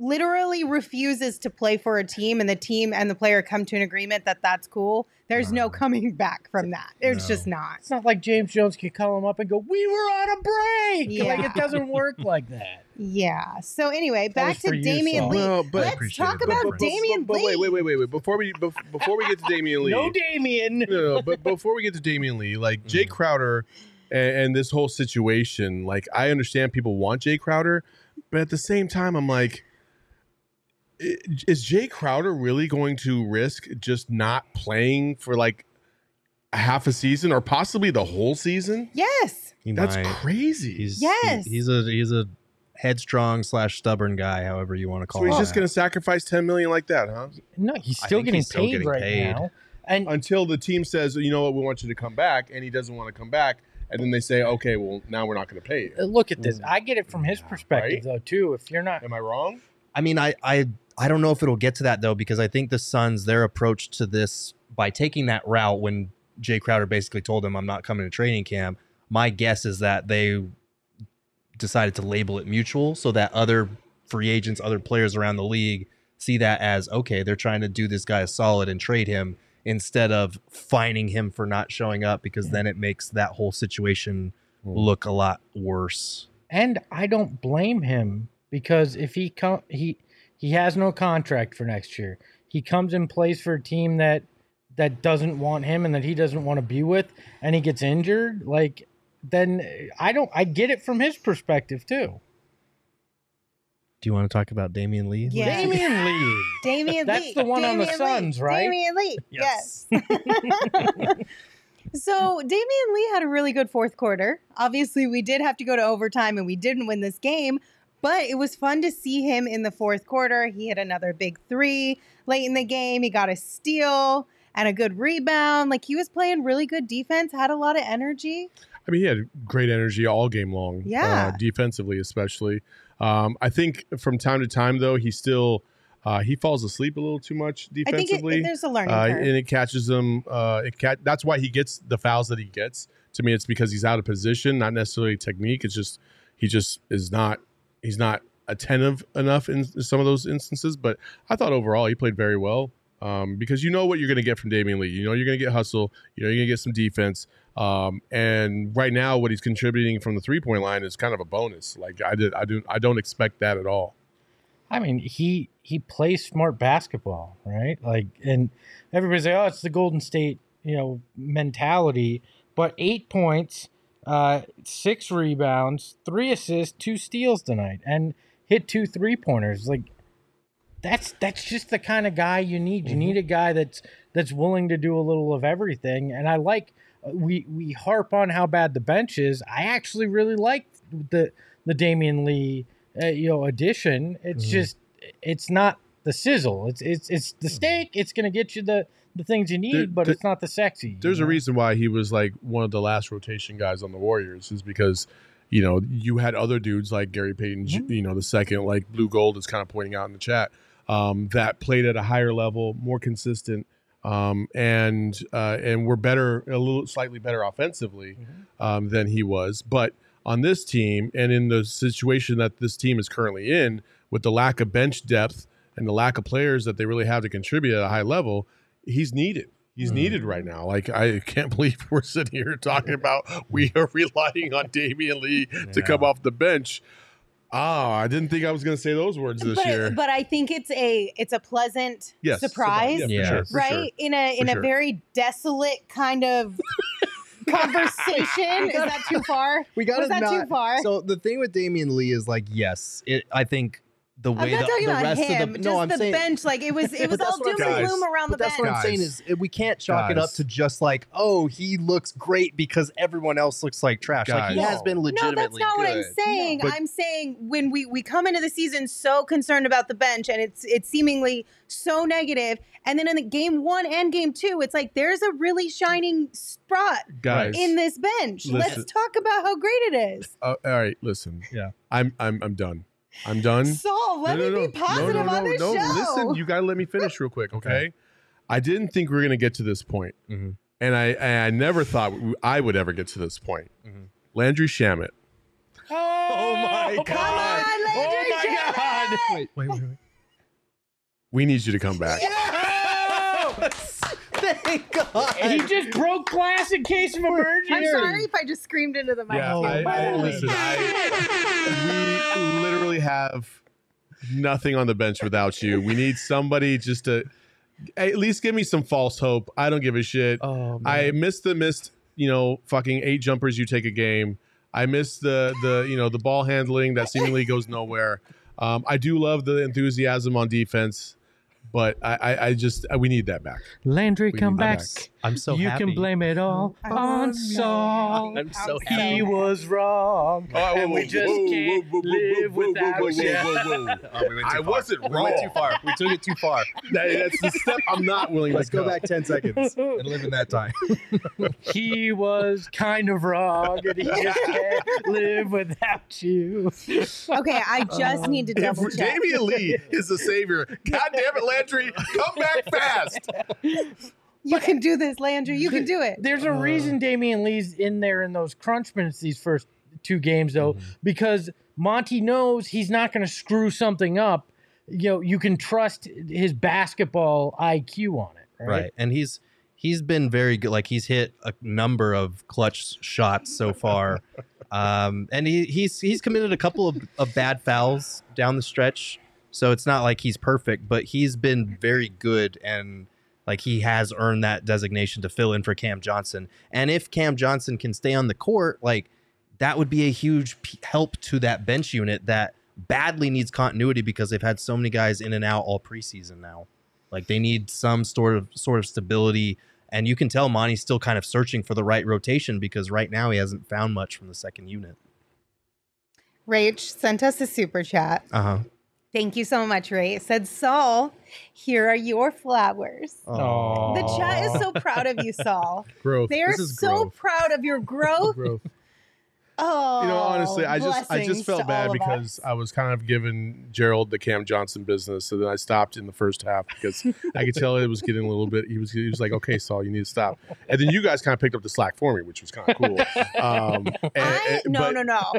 literally refuses to play for a team and the team and the player come to an agreement that that's cool, there's no No. coming back from that. It's No. just not. It's not like James Jones could call him up and go, "We were on a break." Like Yeah. it doesn't work like that. Yeah. So anyway, That back to for you, Damian Lee. Well, but- Let's talk it, about but- but- Damian but, Lee. wait, wait, wait, wait, wait. Before we before we get to Damian Lee, No, Damien. no, no, but before we get to Damian Lee, like Jae Mhm. Crowder and, and this whole situation, like I understand people want Jae Crowder, but at the same time, I'm like, i- is Jae Crowder really going to risk just not playing for like a half a season or possibly the whole season? Yes. He That's might. crazy. He's Yes. he- he's a he's a headstrong slash stubborn guy, however you want to call so he's just going to sacrifice 10 million like that, huh? No, he's still getting he's still paid getting right paid. now. And Until the team says, you know what, we want you to come back, and he doesn't want to come back, and then they say, okay, well now we're not going to pay you. look at this. I get it from his perspective Right? though too. If you're not Am I wrong? I mean, I, I I don't know if it'll get to that though, because I think the Suns, their approach to this by taking that route when Jae Crowder basically told him I'm not coming to training camp, my guess is that they decided to label it mutual so that other free agents, other players around the league see that as okay, they're trying to do this guy a solid and trade him instead of fining him for not showing up because then it makes that whole situation Hmm. look a lot worse. and I don't blame him because if he come he he has no contract for next year. He comes and plays for a team that that doesn't want him and that he doesn't want to be with and he gets injured, like then I don't I get it from his perspective too. Do you want to talk about Damian Lee? Yeah. Damian Lee. Damian That's Lee. the one on the Damian Suns, Lee. right? Damian Lee. Yes. Yes. so Damian Lee had a really good fourth quarter. Obviously, we did have to go to overtime and we didn't win this game, but it was fun to see him in the fourth quarter. He hit another big three late in the game. He got a steal and a good rebound. Like he was playing really good defense, had a lot of energy. I mean, he had great energy all game long. Yeah. uh, defensively especially. Um, I think from time to time though, he still uh, he falls asleep a little too much I think it, defensively, there's a learning uh, curve. and it catches him. Uh, it cat. That's why he gets the fouls that he gets. To me, it's because he's out of position, not necessarily technique. It's just he just is not. He's not attentive enough in some of those instances. But I thought overall he played very well. Um, because you know what you're going to get from Damian Lee. You know you're going to get hustle. You know you're going to get some defense. Um, and right now, what he's contributing from the three point line is kind of a bonus. Like I did, I do, I don't expect that at all. I mean, he he plays smart basketball, right? Like, and everybody's like, "Oh, it's the Golden State, you know, mentality." But eight points, uh, six rebounds, three assists, two steals tonight, and hit two three pointers. Like, that's that's just the kind of guy you need. You need a guy that's that's willing to do a little of everything. And I like we we harp on how bad the bench is. I actually really like the the Damian Lee uh, you know addition. It's Mhm. just it's not the sizzle. It's it's it's the steak. It's gonna get you the the things you need, There- but there- it's not the sexy. There's you a reason why he was like one of the last rotation guys on the Warriors is because you know you had other dudes like Gary Payton, J Mhm. you know the second like Blue Gold is kind of pointing out in the chat um, that played at a higher level, more consistent, um, and uh, and were better a little slightly better offensively Mhm. um, than he was, but. On this team, and in the situation that this team is currently in, with the lack of bench depth and the lack of players that they really have to contribute at a high level, he's needed. He's Mhm. needed right now. Like I can't believe we're sitting here talking about we are relying on Damian Lee to come off the bench. Oh, I didn't think I was going to say those words this but, year. but I think it's a it's a pleasant yes, surprise, Yeah, for Yeah. sure, for right? sure. In a in For a sure. very desolate kind of conversation. Is that too far? We got Was that too far? So the thing with Damian Lee is like, yes, it. I think the I'm not the, talking the about rest him. of the just no, I'm the saying. bench, like it was, it was all doom and gloom around But the that's bench. what I'm saying is we can't chalk it up to just like, oh, he looks great because everyone else looks like trash. Like he Guys. has been legitimately. No, that's not what I'm good. saying. But- I'm saying when we we come into the season so concerned about the bench and it's it's seemingly so negative, and then in the game one and game two, it's like there's a really shining spot Guys, in this bench. Listen. Let's talk about how great it is. uh, all right, listen. Yeah. I'm I'm I'm done. I'm done. Saul, let No, me no, be positive no, no, on no, this no. show. Listen, you gotta let me finish real quick, okay? I didn't think we were gonna get to this point, Mhm. and I and I never thought I would ever get to this point. Mhm. Landry Shamet. Oh, my Come on, Oh my Shamet! God! Wait, wait, wait. wait. We need you to come back. Thank God. He just broke glass in case of emergency. I'm sorry if I just screamed into the Yeah. I, I, listen. I, we literally have nothing on the bench without you. We need somebody just to at least give me some false hope. I don't give a shit. Oh, I missed the missed, you know, fucking eight jumpers you take a game. I missed the the you know the ball handling that seemingly goes nowhere. Um, I do love the enthusiasm on defense, but I I, I just uh, we need that back. Landry, We come back. back. I'm so you happy. can blame it all I'm on so Saul. I'm so happy. He was wrong, oh, and we just can't live without you. Oh, we went I too far. wasn't wrong. We went too far. We took it too far. That- that's the step I'm not willing Let's to go back 10 seconds and live in that time. He was kind of wrong, and he just can't live without you. Okay, I just um, need to double check. Damian Lee is the savior, God damn it, Landry, come back fast. You can do this, Landry. You can do it. There's a reason Damian Lee's in there in those crunch minutes these first two games, though, because Monty knows he's not going to screw something up. You know, you can trust his basketball IQ on it, right? Right. And he's he's been very good. Like he's hit a number of clutch shots so far. um, and he, he's he's committed a couple of, of bad fouls down the stretch. So it's not like he's perfect, but he's been very good and like he has earned that designation to fill in for Cam Johnson. And if Cam Johnson can stay on the court, like that would be a huge p- help to that bench unit that badly needs continuity because they've had so many guys in and out all preseason now. Like they need some sort of sort of stability. And you can tell Monty's still kind of searching for the right rotation because right now he hasn't found much from the second unit. Rach sent us a super chat. Uh huh. Thank you so much, Ray. It said, Saul, here are your flowers. Oh. The chat is so proud of you, Saul. Growth. They are so growth. proud of your growth. growth. Oh, You know, honestly, I just I just felt bad because us. I was kind of giving Gerald the Cam Johnson business, so then I stopped in the first half because I could tell it was getting a little bit. He was he was like, "Okay, Saul, you need to stop," and then you guys kind of picked up the slack for me, which was kind of cool. Um, and- I, and- no, but- no, no.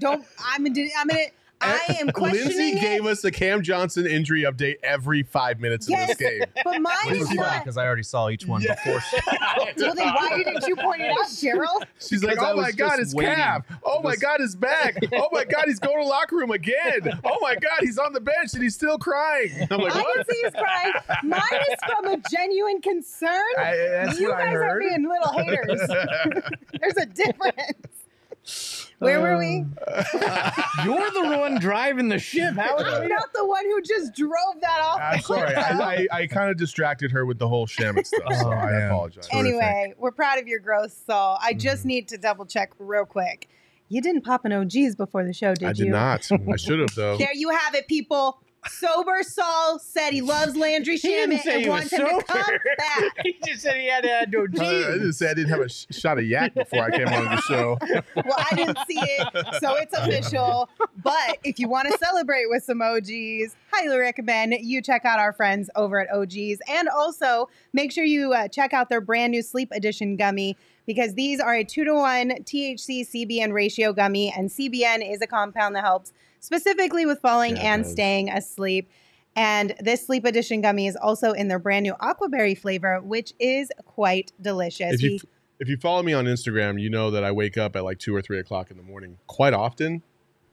Don't. I'm. I'm gonna. I am questioning Lindsay it. gave us a Cam Johnson injury update every five minutes Yes, of this game. but mine Which is was funny not. because I already saw each one Yeah. before. Well, then why didn't you point it out, Gerald? She's like, Because I "Oh my God, just it's waiting. Cam! Oh my God, he's back! Oh my God, he's going to locker room again! Oh my God, he's on the bench and he's still crying!" I'm like, I "What?" can see he's crying. Mine is from a genuine concern. I, that's you what I guys are being little haters. There's a difference. Where were we? You're the one driving the ship. How I'm not the one who just drove that off. I'm sorry. I, I, I kind of distracted her with the whole Shamet stuff, so Oh, I man. apologize. Anyway, we're proud of your growth, Saul. I just Mm-hmm. need to double check real quick. You didn't pop an OGs before the show, did I you? not. I should have though. There you have it, people. Sober Saul said he loves Landry He didn't Shamet and he wants was him to come back. he just said he had to add no Uh, I G. didn't say I didn't have a sh- shot of yak before I came on the show. Well, I didn't see it, so it's official. But if you want to celebrate with some OGs, highly recommend you check out our friends over at OGs. And also make sure you uh, check out their brand new Sleep Edition gummy because these are a two to one THC CBN ratio gummy, and CBN is a compound that helps specifically with falling Yeah, and staying asleep. And this Sleep Edition gummy is also in their brand new aquaberry flavor, which is quite delicious. If you We- if you follow me on Instagram, you know that I wake up at like two or three o'clock in the morning quite often.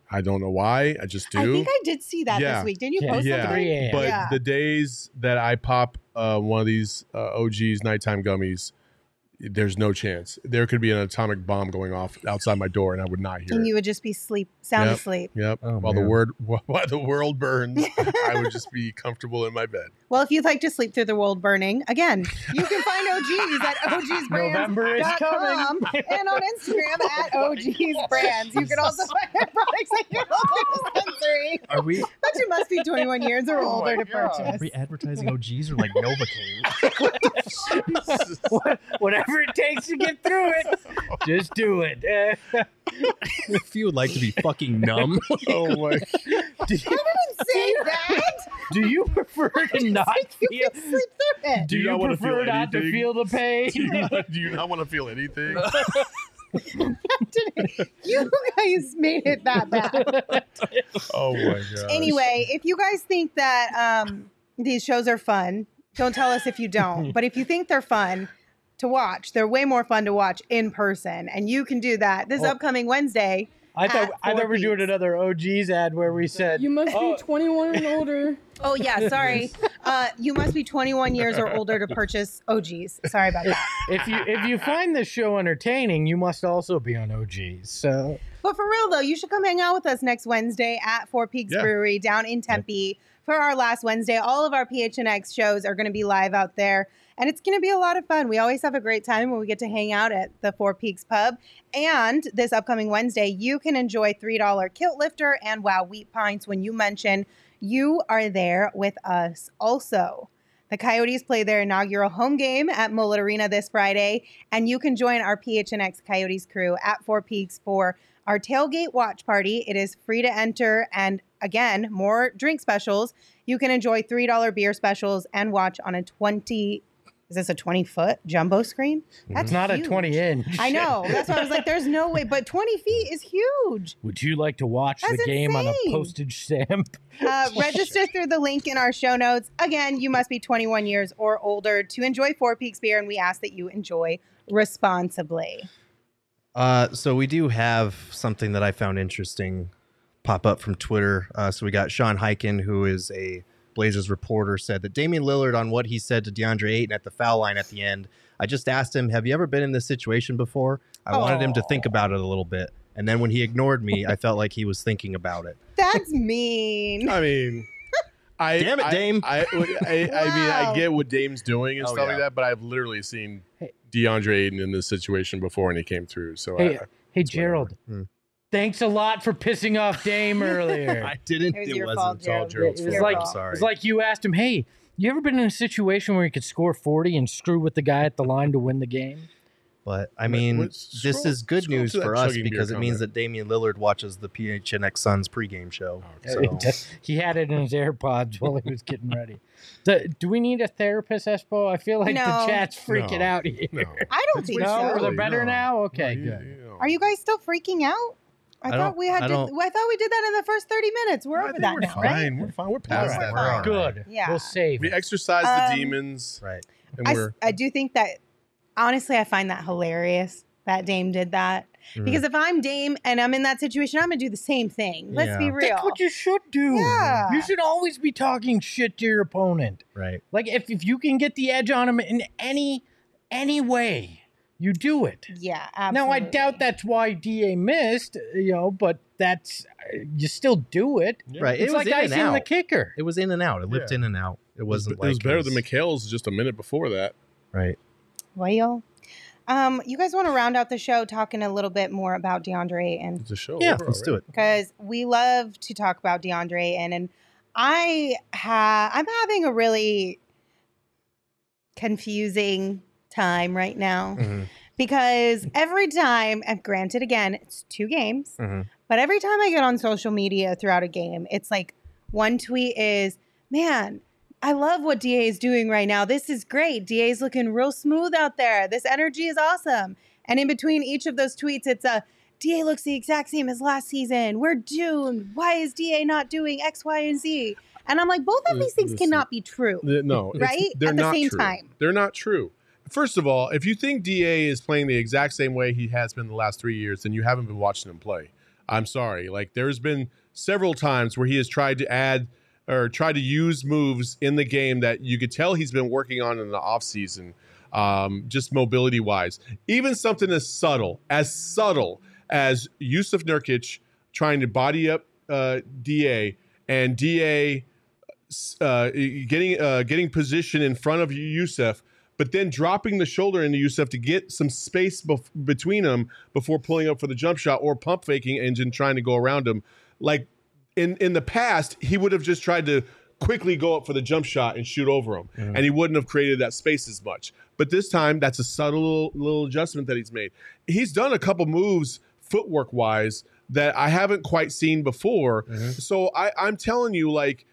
I don't know why. I just do. I think I did see that Yeah. this week. Didn't you Yeah. post yeah, something? 3 a.m. but Yeah. the days that I pop uh, one of these uh, OG's nighttime gummies, there's no chance. There could be an atomic bomb going off outside my door, and I would not hear And it. you would just be sleep, sound Yep. asleep. Yep. Oh, while the man. word while the world burns, I would just be comfortable in my bed. Well, if you'd like to sleep through the world burning, again, you can find OGs at November is ogsbrands.com and on Instagram oh at OGs Brands. You can also find their products at your local dispensary. Are we But you must be 21 years or Oh older my to God. are purchase. we advertising OGs or like Novocaine? Whatever it takes to get through it, just do it. If you would like to be fucking numb, oh my! do, you, Say that. do you prefer to not You feel? can sleep through it. Do you you, not wanna prefer feel not to anything? feel the pain? Do you, not, do you not want to feel anything? You guys made it that bad. Oh my god! anyway, if you guys think that um, these shows are fun, don't tell us if you don't. but if you think they're fun to watch, they're way more fun to watch in person, and you can do that this Oh. upcoming Wednesday. I thought I thought we were doing another OG's ad where we said You must Oh. be 21 and older. Oh yeah, sorry. Uh, you must be 21 years or older to purchase OGs. Sorry about that. if you if you find this show entertaining, you must also be on OG's. So But for real though, you should come hang out with us next Wednesday at Four Peaks Yeah. Brewery down in Tempe for our last Wednesday. All of our PHNX shows are going to be live out there, and it's going to be a lot of fun. We always have a great time when we get to hang out at the Four Peaks Pub. And this upcoming Wednesday, you can enjoy three dollar kilt lifter and wow wheat pints when you mention you are there with us. Also. The Coyotes play their inaugural home game at Mullet Arena this Friday, and you can join our PHNX Coyotes crew at Four Peaks for our tailgate watch party. It is free to enter, and again, more drink specials. You can enjoy $3 beer specials and watch on a 20 is this a 20 foot jumbo screen? That's not huge. a twenty inch. I know. That's why I was like, there's no way, but 20 feet is huge. Would you like to watch That's the game on a postage stamp? Uh, register through the link in our show notes. Again, you must be 21 years or older to enjoy Four Peaks beer, and we ask that you enjoy responsibly. Uh, so we do have something that I found interesting pop up from Twitter. Uh, so we got Sean Highkin, who is a Blazers reporter, said that Damian Lillard on what he said to DeAndre Ayton at the foul line at the end. I just asked him, "Have you ever been in this situation before?" I wanted him to think about it a little bit, and then when he ignored me, I felt like he was thinking about it. That's mean. I mean, I Damn it, Dame. I, I, I, mean, Wow. I get what Dame's doing and Oh, stuff like that, but I've literally seen Hey. DeAndre Ayton in this situation before, and he came through. So Hey, I, hey. Gerald. Hmm. Thanks a lot for pissing off Dame earlier. I didn't. It was your fault, It's all Gerald's it was Your like fault. Sorry. it's like you asked him, "Hey, you ever been in a situation where you could score 40 and screw with the guy at the line to win the game?" But I What- mean, what- this scroll- is good news for us because it means that Damian Lillard watches the PHNX Suns pregame show. Oh, So, he had it in his AirPods while he was getting ready. Do, do we need a therapist, Espo? I feel like No. the chat's freaking No. out here. No. I don't think No, too so. are they early, better no. now? Okay, No, good. you. Are you guys still freaking out? I, I thought we had. I Did, I thought we did that in the first thirty minutes. We're I over think that we're now, fine. right? We're fine. We're past All that. We're all right. Good. Yeah. We'll save We exercise the Um, demons, right. and I, we're s- I do think that honestly, I find that hilarious that Dame did that Mm. because if I'm Dame and I'm in that situation, I'm gonna do the same thing. Let's be real. That's what you should do. Yeah. You should always be talking shit to your opponent. Right. Like if, if you can get the edge on him in any any way, you do it. yeah, absolutely. Now I doubt that's why Da missed, you know, but that's you still do it. Right. It's it was like in and icing the kicker. It was in and out. It lipped Yeah. in and out. It it was, wasn't it was like better than Mikal's just a minute before that. Right. Well, um, you guys want to round out the show talking a little bit more about DeAndre and It's a show. Yeah, let's do it. because we love to talk about DeAndre and and I ha I'm having a really confusing time right now Mhm. because every time and granted again it's two games Mhm. but every time I get on social media throughout a game it's like one tweet is man I love what DA is doing right now. This is great. DA is looking real smooth out there. This energy is awesome. And in between each of those tweets, it's a DA looks the exact same as last season. We're doomed. Why is DA not doing X, Y, and Z? And I'm like, both of these things cannot be true. No, Right? They're At the not same true. time. They're not true. First of all, if you think Da is playing the exact same way he has been the last three years, then you haven't been watching him play. I'm sorry. Like there's been several times where he has tried to add or try to use moves in the game that you could tell he's been working on in the offseason, um, just mobility wise. Even something as subtle, as subtle as Jusuf Nurkic trying to body up uh, Da and Da uh, getting uh, getting position in front of Jusuf, but then dropping the shoulder into Jusuf to get some space bef- between them before pulling up for the jump shot or pump faking engine trying to go around him. Like in in the past, he would have just tried to quickly go up for the jump shot and shoot over him, and he wouldn't have created that space as much. But this time, that's a subtle little, little adjustment that he's made. He's done a couple moves footwork wise that I haven't quite seen before. Mm-hmm. So I, I'm telling you, like,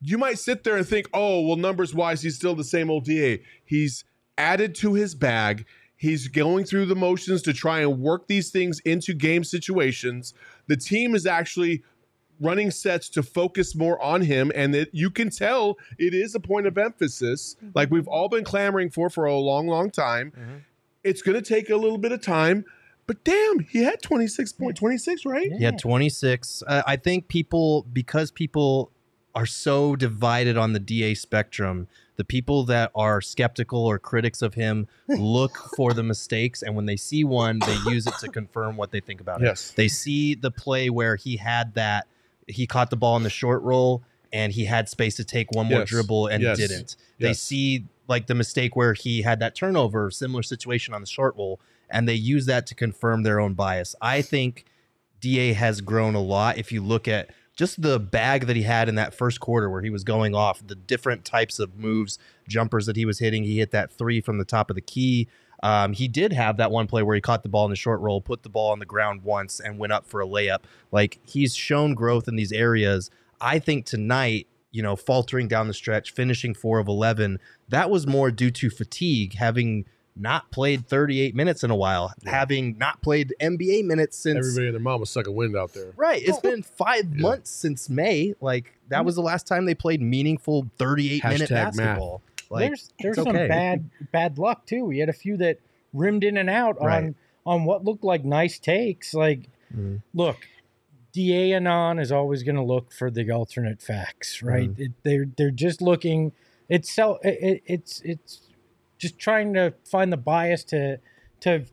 you might sit there and think, oh, well, numbers wise, he's still the same old DA. He's added to his bag. He's going through the motions to try and work these things into game situations. The team is actually running sets to focus more on him, and that you can tell it is a point of emphasis, like we've all been clamoring for for a long, long time. It's going to take a little bit of time, but damn, he had 26.26, right? Yeah, 26. Uh, I think people, because people are so divided on the DA spectrum, the people that are skeptical or critics of him look for the mistakes. And when they see one, they use it to confirm what they think about Yes. it. They see the play where he had that, he caught the ball in the short roll and he had space to take one more Yes. dribble and Yes. didn't. They Yes. see like the mistake where he had that turnover, similar situation on the short roll, and they use that to confirm their own bias. I think DA has grown a lot. If you look at just the bag that he had in that first quarter where he was going off, the different types of moves, jumpers that he was hitting. He hit that three from the top of the key. Um, he did have that one play where he caught the ball in the short roll, put the ball on the ground once, and went up for a layup. Like he's shown growth in these areas. I think tonight, you know, faltering down the stretch, finishing four of 11, that was more due to fatigue, having not played 38 minutes in a while, having not played NBA minutes since. Everybody and their mom was sucking wind out there. Right. It's been five Yeah. months since May. Like, that was the last time they played meaningful 38 minute basketball. math. Like, there's there's some okay. bad bad luck too. We had a few that rimmed in and out on Right. on what looked like nice takes. Like, Mhm. look, Da Anon is always going to look for the alternate facts, right? Mm-hmm. It, they're they're just looking. It's so it, it- it's it's just trying to find the bias to to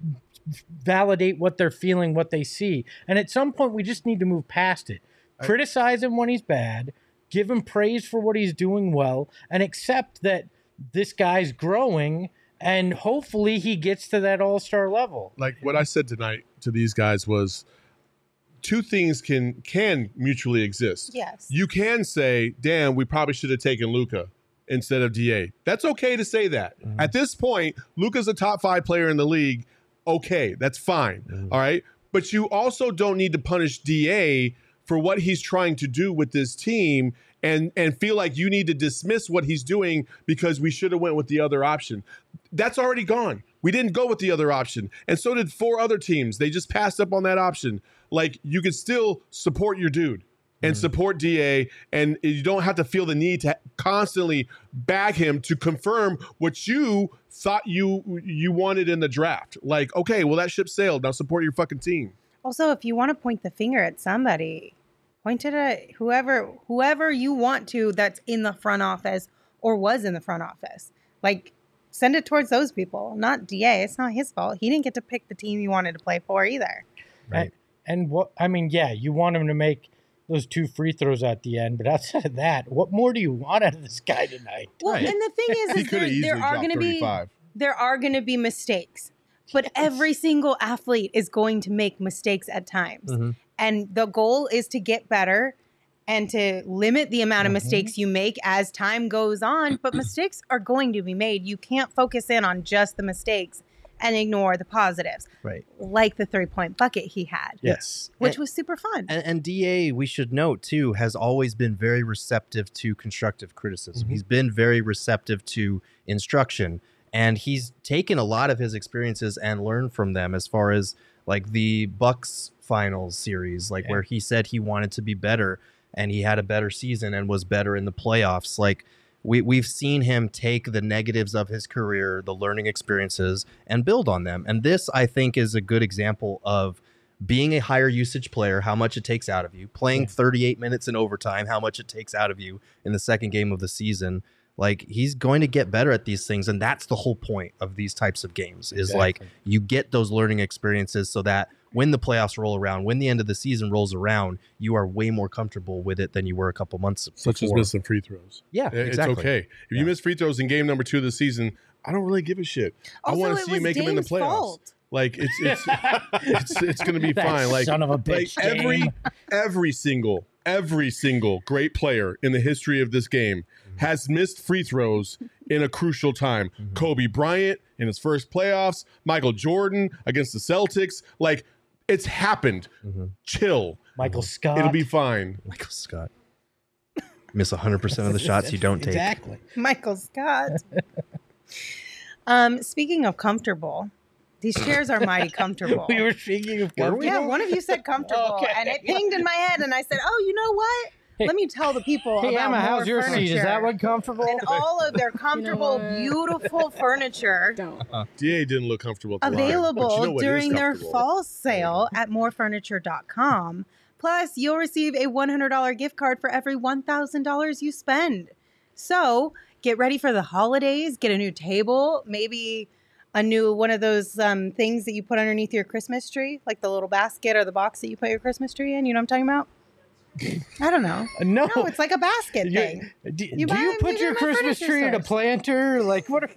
validate what they're feeling, what they see, and at some point we just need to move past it. Criticize him when he's bad, give him praise for what he's doing well, and accept that this guy's growing, and hopefully he gets to that all star level. like what I said tonight to these guys was two things can can mutually exist. Yes. You can say, "Damn, we probably should have taken Luka instead of Da." That's okay to say that. Mm-hmm. At this point, Luka's a top 5 player in the league. Okay, that's fine. Mm-hmm. All right? But you also don't need to punish Da for what he's trying to do with this team and and feel like you need to dismiss what he's doing because we should have went with the other option. That's already gone. We didn't go with the other option. And so did four other teams. They just passed up on that option. Like you can still support your dude and mm. support DA and you don't have to feel the need to constantly bag him to confirm what you thought you you wanted in the draft. Like, okay, well that ship sailed. Now support your fucking team. Also, if you want to point the finger at somebody, point it at whoever whoever you want to that's in the front office or was in the front office. Like send it towards those people, not DA. It's not his fault. He didn't get to pick the team he wanted to play for either. Right. And what I mean, yeah, you want him to make those two free throws at the end, but outside of that, what more do you want out of this guy tonight? Well, Right. and the thing is, is there, there are going to be there are going to be mistakes, but every single athlete is going to make mistakes at times, Mhm. And the goal is to get better and to limit the amount of Mhm. mistakes you make as time goes on. But mistakes are going to be made. You can't focus in on just the mistakes and ignore the positives, Right. like the three point bucket he had, Yes. which And- was super fun. And, and DA, we should note too, has always been very receptive to constructive criticism. Mhm. He's been very receptive to instruction, and he's taken a lot of his experiences and learned from them. As far as like the Bucks finals series, like Yeah. where he said he wanted to be better, and he had a better season and was better in the playoffs. Like we we've seen him take the negatives of his career, the learning experiences, and build on them. And this, I think, is a good example of being a higher usage player, how much it takes out of you, playing 38 minutes in overtime, how much it takes out of you in the second game of the season. Like he's going to get better at these things, and that's the whole point of these types of games. Is like you get those learning experiences so that when the playoffs roll around, when the end of the season rolls around, you are way more comfortable with it than you were a couple months ago. Such as before. missing free throws. Yeah, It- exactly. It's okay. If Yeah. you miss free throws in game number two of the season, I don't really give a shit. I want to see you was make them in the playoffs. fault. Like it's it's it's, it's going to be That fine. Like son of a like every every single every single great player in the history of this game Mm-hmm. has missed free throws in a crucial time. Mm-hmm. Kobe Bryant in his first playoffs, Michael Jordan against the Celtics. Like it's happened. Mhm. Chill. Michael Scott. It'll be fine. Michael Scott. Miss 100% of the shots you don't take. Exactly. Michael Scott. um, speaking of comfortable, these chairs are mighty comfortable. We were speaking of Were we? yeah, one of you said comfortable, Okay. and it pinged in my head, and I said, "Oh, you know what? Let me tell the people Hey about Emma, more how's your furniture. seat? Is that one comfortable? And all of their comfortable, what? beautiful furniture Don't. DA didn't look comfortable at the line, but available you know what is during their fall sale at morefurniture.com. Plus, you'll receive a $100 gift card for every $1,000 you spend. So, get ready for the holidays, get a new table, maybe a new one of those um, things that you put underneath your Christmas tree, like the little basket or the box that you put your Christmas tree in. You know what I'm talking about? I don't know. no. No, it's like a basket You- thing. do, You do you put your Christmas tree in a planter? Like what? Are,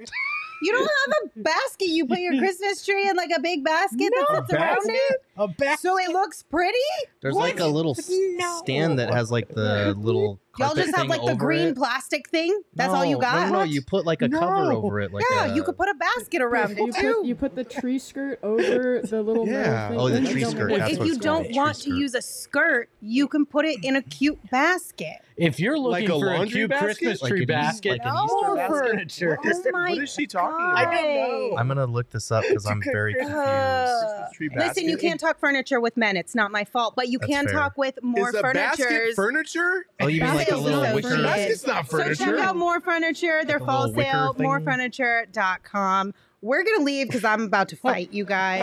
You don't have a basket. You put your Christmas tree in like a big basket No, that sits around basket? it. A basket? So it looks pretty. There's What? like a little No. stand that has like the little Y'all carpet just have like the green it. plastic thing. That's all you got. No, no, you put like a cover over it. Like yeah, a, you could put a basket around you it put too. you put the tree skirt over the little Yeah. thing. Oh, the tree skirt, that's if what you called, don't want to use a skirt, you can put it in a cute basket. if you're Like looking a for a cute basket? Christmas Like tree an Easter- basket, like an No. Easter more basket? furniture. Oh my what is she talking God. about? I don't know. I'm gonna look this up because I'm very confused. Uh, listen, you can't talk furniture with men. It's not my fault, but you That's can fair. talk with more Is a basket furnitures. furniture? Oh, you mean like a Basket's little so wicker? cheap. Basket's not So check out More Furniture, their Like a fall little wicker sale, thing? morefurniture.com. We're going to leave because I'm about to fight you guys.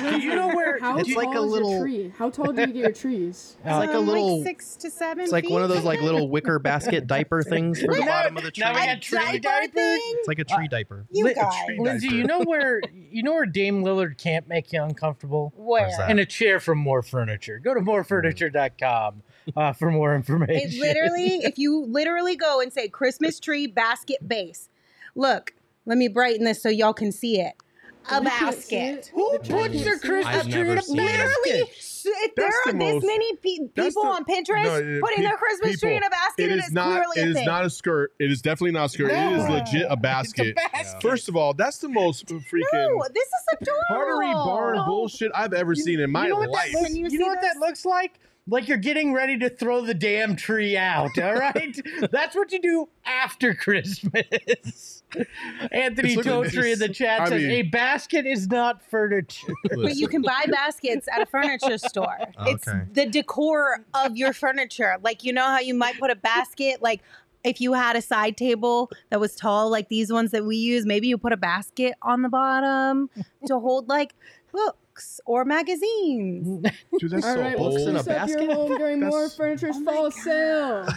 Do you know where? How It's tall like a is little- your tree? How tall do you get your trees? It's like a Um, little. six to seven. It's like one of those like little wicker basket diaper things for the bottom of the tree. Now we A got tree diaper diaper? thing? It's like a tree diaper. You Li- guys. Lindsay, you know where you know where Dame Lillard can't make you uncomfortable? Where? That? In a chair from More Furniture. Go to morefurniture.com uh, for more information. It literally, if you literally go and say Christmas tree basket base, look, let me brighten this so y'all can see it. A We can't see basket. Who puts their can't see it. Christmas tree in a seen it. Literally, if there That's are the this most- many pe- that's people the- on Pinterest No, uh, putting pe- their Christmas tree in a basket, It it is is not. clearly It a is thing. not a skirt. It is definitely not a skirt. It is No. legit a basket. basket. First of all, that's the most freaking no, this is adorable. pottery barn bullshit I've ever seen in my you know what life. That looks, Can you you see know what this? that looks like? Like you're getting ready to throw the damn tree out. All right, that's what you do after Christmas. Anthony It's looking- Totri in the chat I says mean- a basket is not furniture. But you can buy baskets at a furniture store. It's the decor of your furniture. Like you know how you might put a basket like if you had a side table that was tall like these ones that we use, maybe you put a basket on the bottom to hold like books or magazines. Dude, that's All so right. Books in a spruce up your basket? home during That's- More Furniture's Oh fall sale.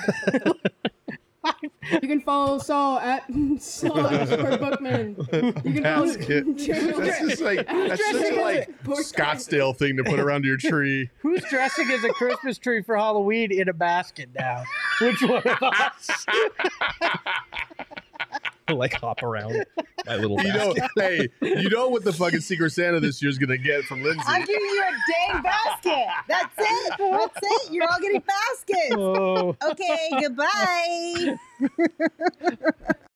you can follow Saul at Saul underscore Bookman. You can follow basket. Jeremy- That's just like that's just Dressing like as- Poor. Scottsdale thing to put around your tree. Who's dressing as a Christmas tree for Halloween in a basket now? Which one of us? like hop around my little You know, hey, you know what the fucking Secret Santa this year's gonna get from Lindsay? I'm giving you a dang basket. That's it. That's it. You're all getting baskets. Oh. Okay, goodbye.